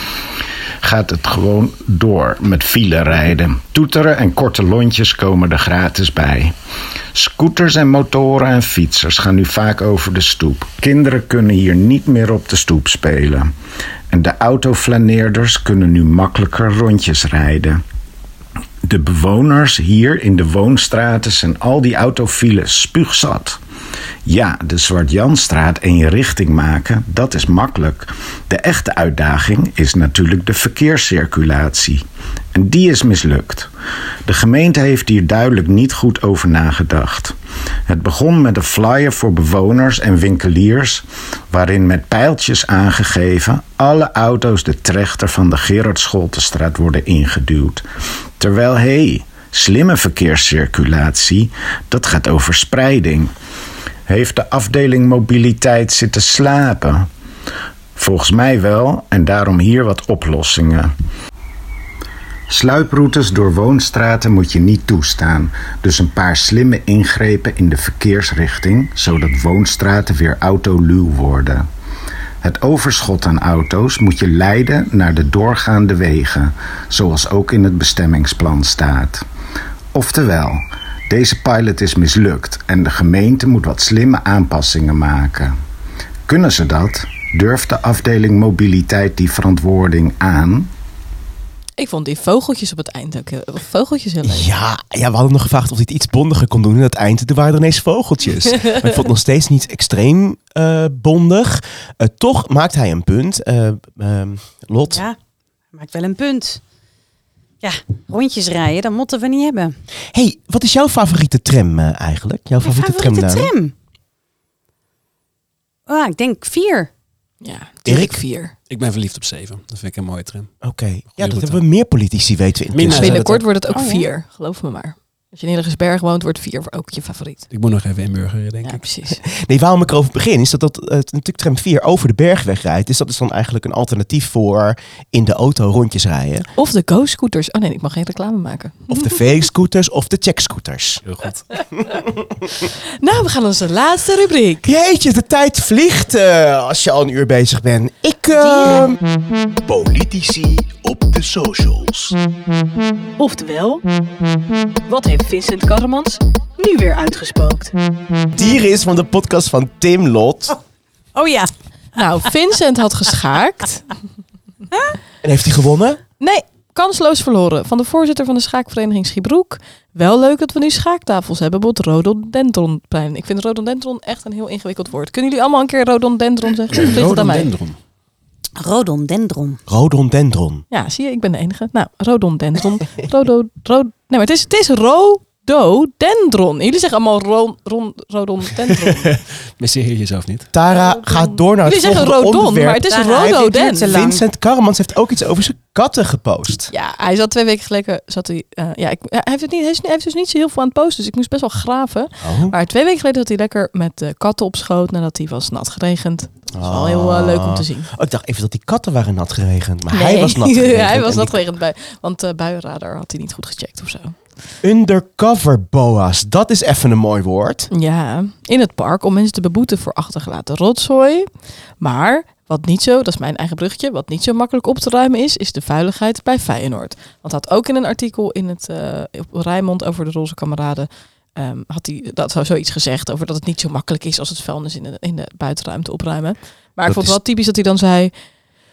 gaat het gewoon door met file rijden. Toeteren en korte lontjes komen er gratis bij. Scooters en motoren en fietsers gaan nu vaak over de stoep. Kinderen kunnen hier niet meer op de stoep spelen. En de autoflaneerders kunnen nu makkelijker rondjes rijden. De bewoners hier in de woonstraten zijn al die autofiles spuugzat. Ja, de Zwart-Janstraat één richting maken, dat is makkelijk. De echte uitdaging is natuurlijk de verkeerscirculatie. En die is mislukt. De gemeente heeft hier duidelijk niet goed over nagedacht. Het begon met een flyer voor bewoners en winkeliers, waarin met pijltjes aangegeven alle auto's de trechter van de Gerard Scholtenstraat worden ingeduwd. Terwijl, hé, hey, slimme verkeerscirculatie, dat gaat over spreiding. Heeft de afdeling mobiliteit zitten slapen? Volgens mij wel, en daarom hier wat oplossingen. Sluiproutes door woonstraten moet je niet toestaan, dus een paar slimme ingrepen in de verkeersrichting, zodat woonstraten weer autoluw worden. Het overschot aan auto's moet je leiden naar de doorgaande wegen, zoals ook in het bestemmingsplan staat. Oftewel, deze pilot is mislukt en de gemeente moet wat slimme aanpassingen maken. Kunnen ze dat? Durft de afdeling mobiliteit die verantwoording aan? Ik vond die vogeltjes op het eind ook heel, vogeltjes heel leuk. Ja, ja, we hadden nog gevraagd of hij het iets bondiger kon doen. En aan het eind toen waren er ineens vogeltjes. maar ik vond het nog steeds niet extreem eh, bondig. Eh, toch maakt hij een punt. Eh, ehm, Lot, Ja, maakt wel een punt. Ja, rondjes rijden, dat moeten we niet hebben. hey, wat is jouw favoriete tram eh, eigenlijk? Jouw Mijn favoriete, favoriete tramnaam? tram? Oh, ik denk vier. Ja? Erik vier. Ik ben verliefd op 7. Dat vind ik een mooie tram. Oké, ja, dat route. hebben we meer politici weten we Mina intussen. zei Binnenkort wordt het ook Oh, ja. vier, geloof me maar. Als je in Hillegersberg woont, wordt vier ook je favoriet. Ik moet nog even inburgeren, denk Ja, ik. precies. Nee, waarom ik erover begin is dat, dat eh, natuurlijk tram 4 over de bergweg rijdt. Dus dat is dan eigenlijk een alternatief voor in de auto rondjes rijden. Of de Go-scooters. Oh nee, ik mag geen reclame maken. Of de V-scooters of de check-scooters. Heel goed. Nou, we gaan naar onze laatste rubriek. Jeetje, de tijd vliegt eh, als je al een uur bezig bent. Eh, Politici op de socials. Oftewel, wat heeft Vincent Karremans nu weer uitgespookt? dier is van de podcast van Tim Lot. Oh ja. Nou, Vincent had geschaakt. En heeft hij gewonnen? Nee, kansloos verloren. Van de voorzitter van de schaakvereniging Schiebroek. Wel leuk dat we nu schaaktafels hebben op het rhododendronplein. Ik vind rhododendron echt een heel ingewikkeld woord. Kunnen jullie allemaal een keer rhododendron zeggen? Rhododendron. Rhododendron. Rhododendron. Ja, zie je, ik ben de enige. Nou, rhododendron. Rodo, ro, nee, maar het is, het is rhododendron. Jullie zeggen allemaal ro, ron, rhododendron. Misseer jezelf niet. Tara gaat door naar het Jullie zeggen rodon, onderwerp. maar het is Tara, hij rhododend. duurt te lang. Vincent Karremans heeft ook iets over zijn katten gepost. Ja, hij zat twee weken geleden. Zat hij, eh, ja, ik, hij, heeft het niet, hij, heeft dus niet zo heel veel aan het posten. Dus ik moest best wel graven. Oh. Maar twee weken geleden zat hij lekker met de katten op schoot. Nadat hij was nat geregend. Dat is wel heel eh, leuk om te zien. Oh, ik dacht even dat die katten waren nat geregend. Maar hij was nat geregend. hij was nat die geregend bij. Want uh, buienradar had hij niet goed gecheckt of zo. Undercover boa's. Dat is even een mooi woord. Ja, in het park om mensen te beboeten voor achtergelaten rotzooi. Maar wat niet zo, dat is mijn eigen bruggetje, wat niet zo makkelijk op te ruimen is, is de veiligheid bij Feyenoord. Want had ook in een artikel in het eh, op Rijnmond over de roze kameraden, ehm, had hij dat zo zoiets gezegd over dat het niet zo makkelijk is als het vuilnis in de, in de buitenruimte opruimen. Maar ik vond het is- wel typisch dat hij dan zei,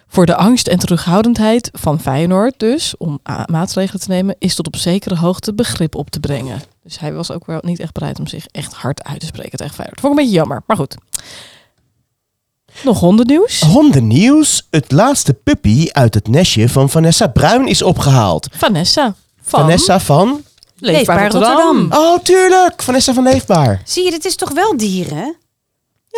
voor de angst en terughoudendheid van Feyenoord dus, om maatregelen te nemen, is tot op zekere hoogte begrip op te brengen. Dus hij was ook wel niet echt bereid om zich echt hard uit te spreken tegen Feyenoord. Vond ik een beetje jammer, maar goed. Nog hondennieuws. Hondennieuws. Het laatste puppy uit het nestje van Vanessa Bruin is opgehaald. Vanessa. Van Vanessa van... Leefbaar Leefbaar Rotterdam. Rotterdam. Oh, tuurlijk. Vanessa van Leefbaar. Zie je, dit is toch wel dieren?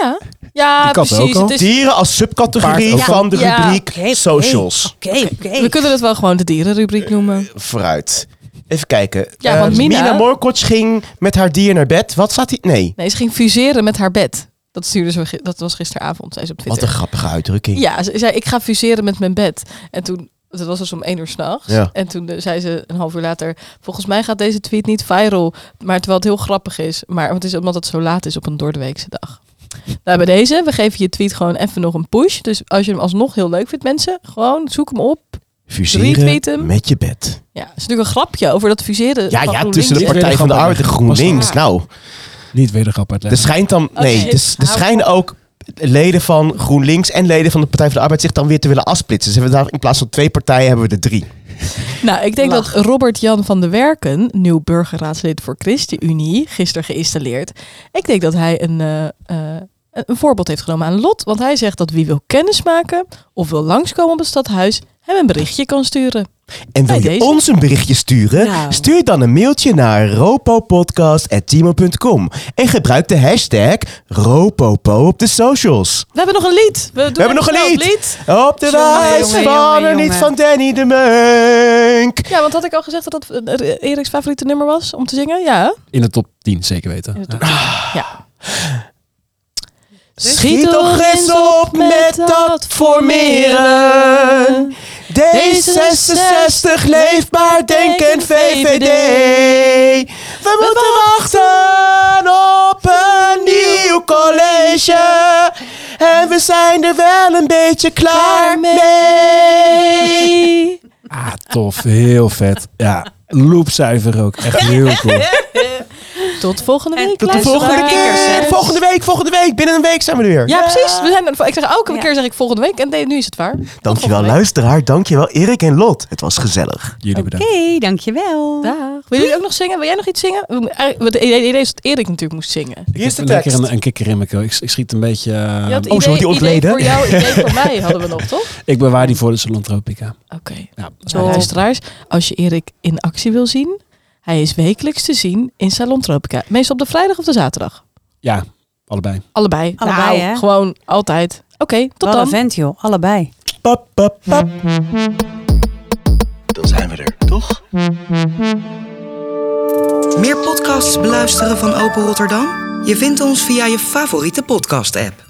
Ja, ja precies. ook al. Het is, Dieren als subcategorie van de Ja. rubriek socials. Oké, oké. we kunnen het wel gewoon de dierenrubriek noemen. Vooruit. Even kijken. Ja, Eh, want Mina- Mina Morkoc ging met haar dier naar bed. Wat staat hier? Nee. Nee, ze ging fuseren met haar bed. Dat, stuurde ze, dat was gisteravond, zei ze op Wat Twitter. een grappige uitdrukking. Ja, ze zei ik ga fuseren met mijn bed. En toen, dat was dus om één uur s'nachts. Ja. En toen eh, zei ze een half uur later, volgens mij gaat deze tweet niet viral. Maar terwijl het heel grappig is. Maar het is omdat het zo laat is op een doordeweekse dag. Nou, bij deze, we geven je tweet gewoon even nog een push. Dus als je hem alsnog heel leuk vindt, mensen, gewoon zoek hem op. Fuseren met je bed. Ja, het is natuurlijk een grapje over dat fuseren. Ja, ja tussen de Partij van de Arbeid en GroenLinks. Nou, Niet wedergrap er uitleggen. schijnt dan... Nee, er, er schijnen ook leden van GroenLinks en leden van de Partij van de Arbeid zich dan weer te willen afsplitsen. Dus hebben we daar in plaats van twee partijen hebben we er drie. Nou, ik denk Lach. dat Robert-Jan van der Werken, nieuw burgerraadslid voor ChristenUnie, gisteren geïnstalleerd. Ik denk dat hij een, eh, eh, een voorbeeld heeft genomen aan Lot. Want hij zegt dat wie wil kennismaken of wil langskomen op het stadhuis, hem een berichtje kan sturen. En wil je ons een berichtje sturen? Nou. Stuur dan een mailtje naar ropopodcast.timo.com en gebruik de hashtag ropopo op de socials. We hebben nog een lied. We, doen hebben nog een lied. lied. Op de wijs van een lied van Danny de Munk. Ja, want had ik al gezegd dat dat eh, Erik's favoriete nummer was om te zingen? Ja. In de top 10 zeker weten. Ja. Schiet toch eens op met dat formeren. D66 leefbaar denken VVD. We moeten wachten op een nieuw college. En we zijn er wel een beetje klaar mee. Ah, tof. Heel vet. Ja, loopzuiver ook. Echt heel cool. Tot volgende En week. Tot de volgende keer. Volgende week, volgende week. Binnen een week zijn we er weer. Ja, precies. We zijn, er- ik zeg elke Ja. keer zeg ik volgende week en nee, nu is het waar. Tot Dankjewel luisteraar. Dankjewel Erik en Lot. Het was gezellig. Jullie Oké, bedankt. dankjewel. Dag. Wil jullie ook nog zingen? Wil jij nog iets zingen? Het idee is dat Erik natuurlijk moest zingen. Ik Hier is heb de lekker tekst. een, een kikker in mijn keel. Ik, ik schiet een beetje... eh, oh, zo, die ontleden? idee voor jou, idee voor mij hadden we nog, toch? ik bewaar die voor de Salon Tropica. Oké. Ja, Nou, luisteraars, als je Erik in actie wil zien, hij is wekelijks te zien in Salon Tropica. Meestal op de vrijdag of de zaterdag. ja, allebei. Allebei. Allebei, Nou, hè? Gewoon altijd. Oké, tot Wat dan. vent, joh. Allebei. Pap, pap, pap. Dan zijn we er, toch? Meer podcasts beluisteren van Open Rotterdam? Je vindt ons via je favoriete podcast-app.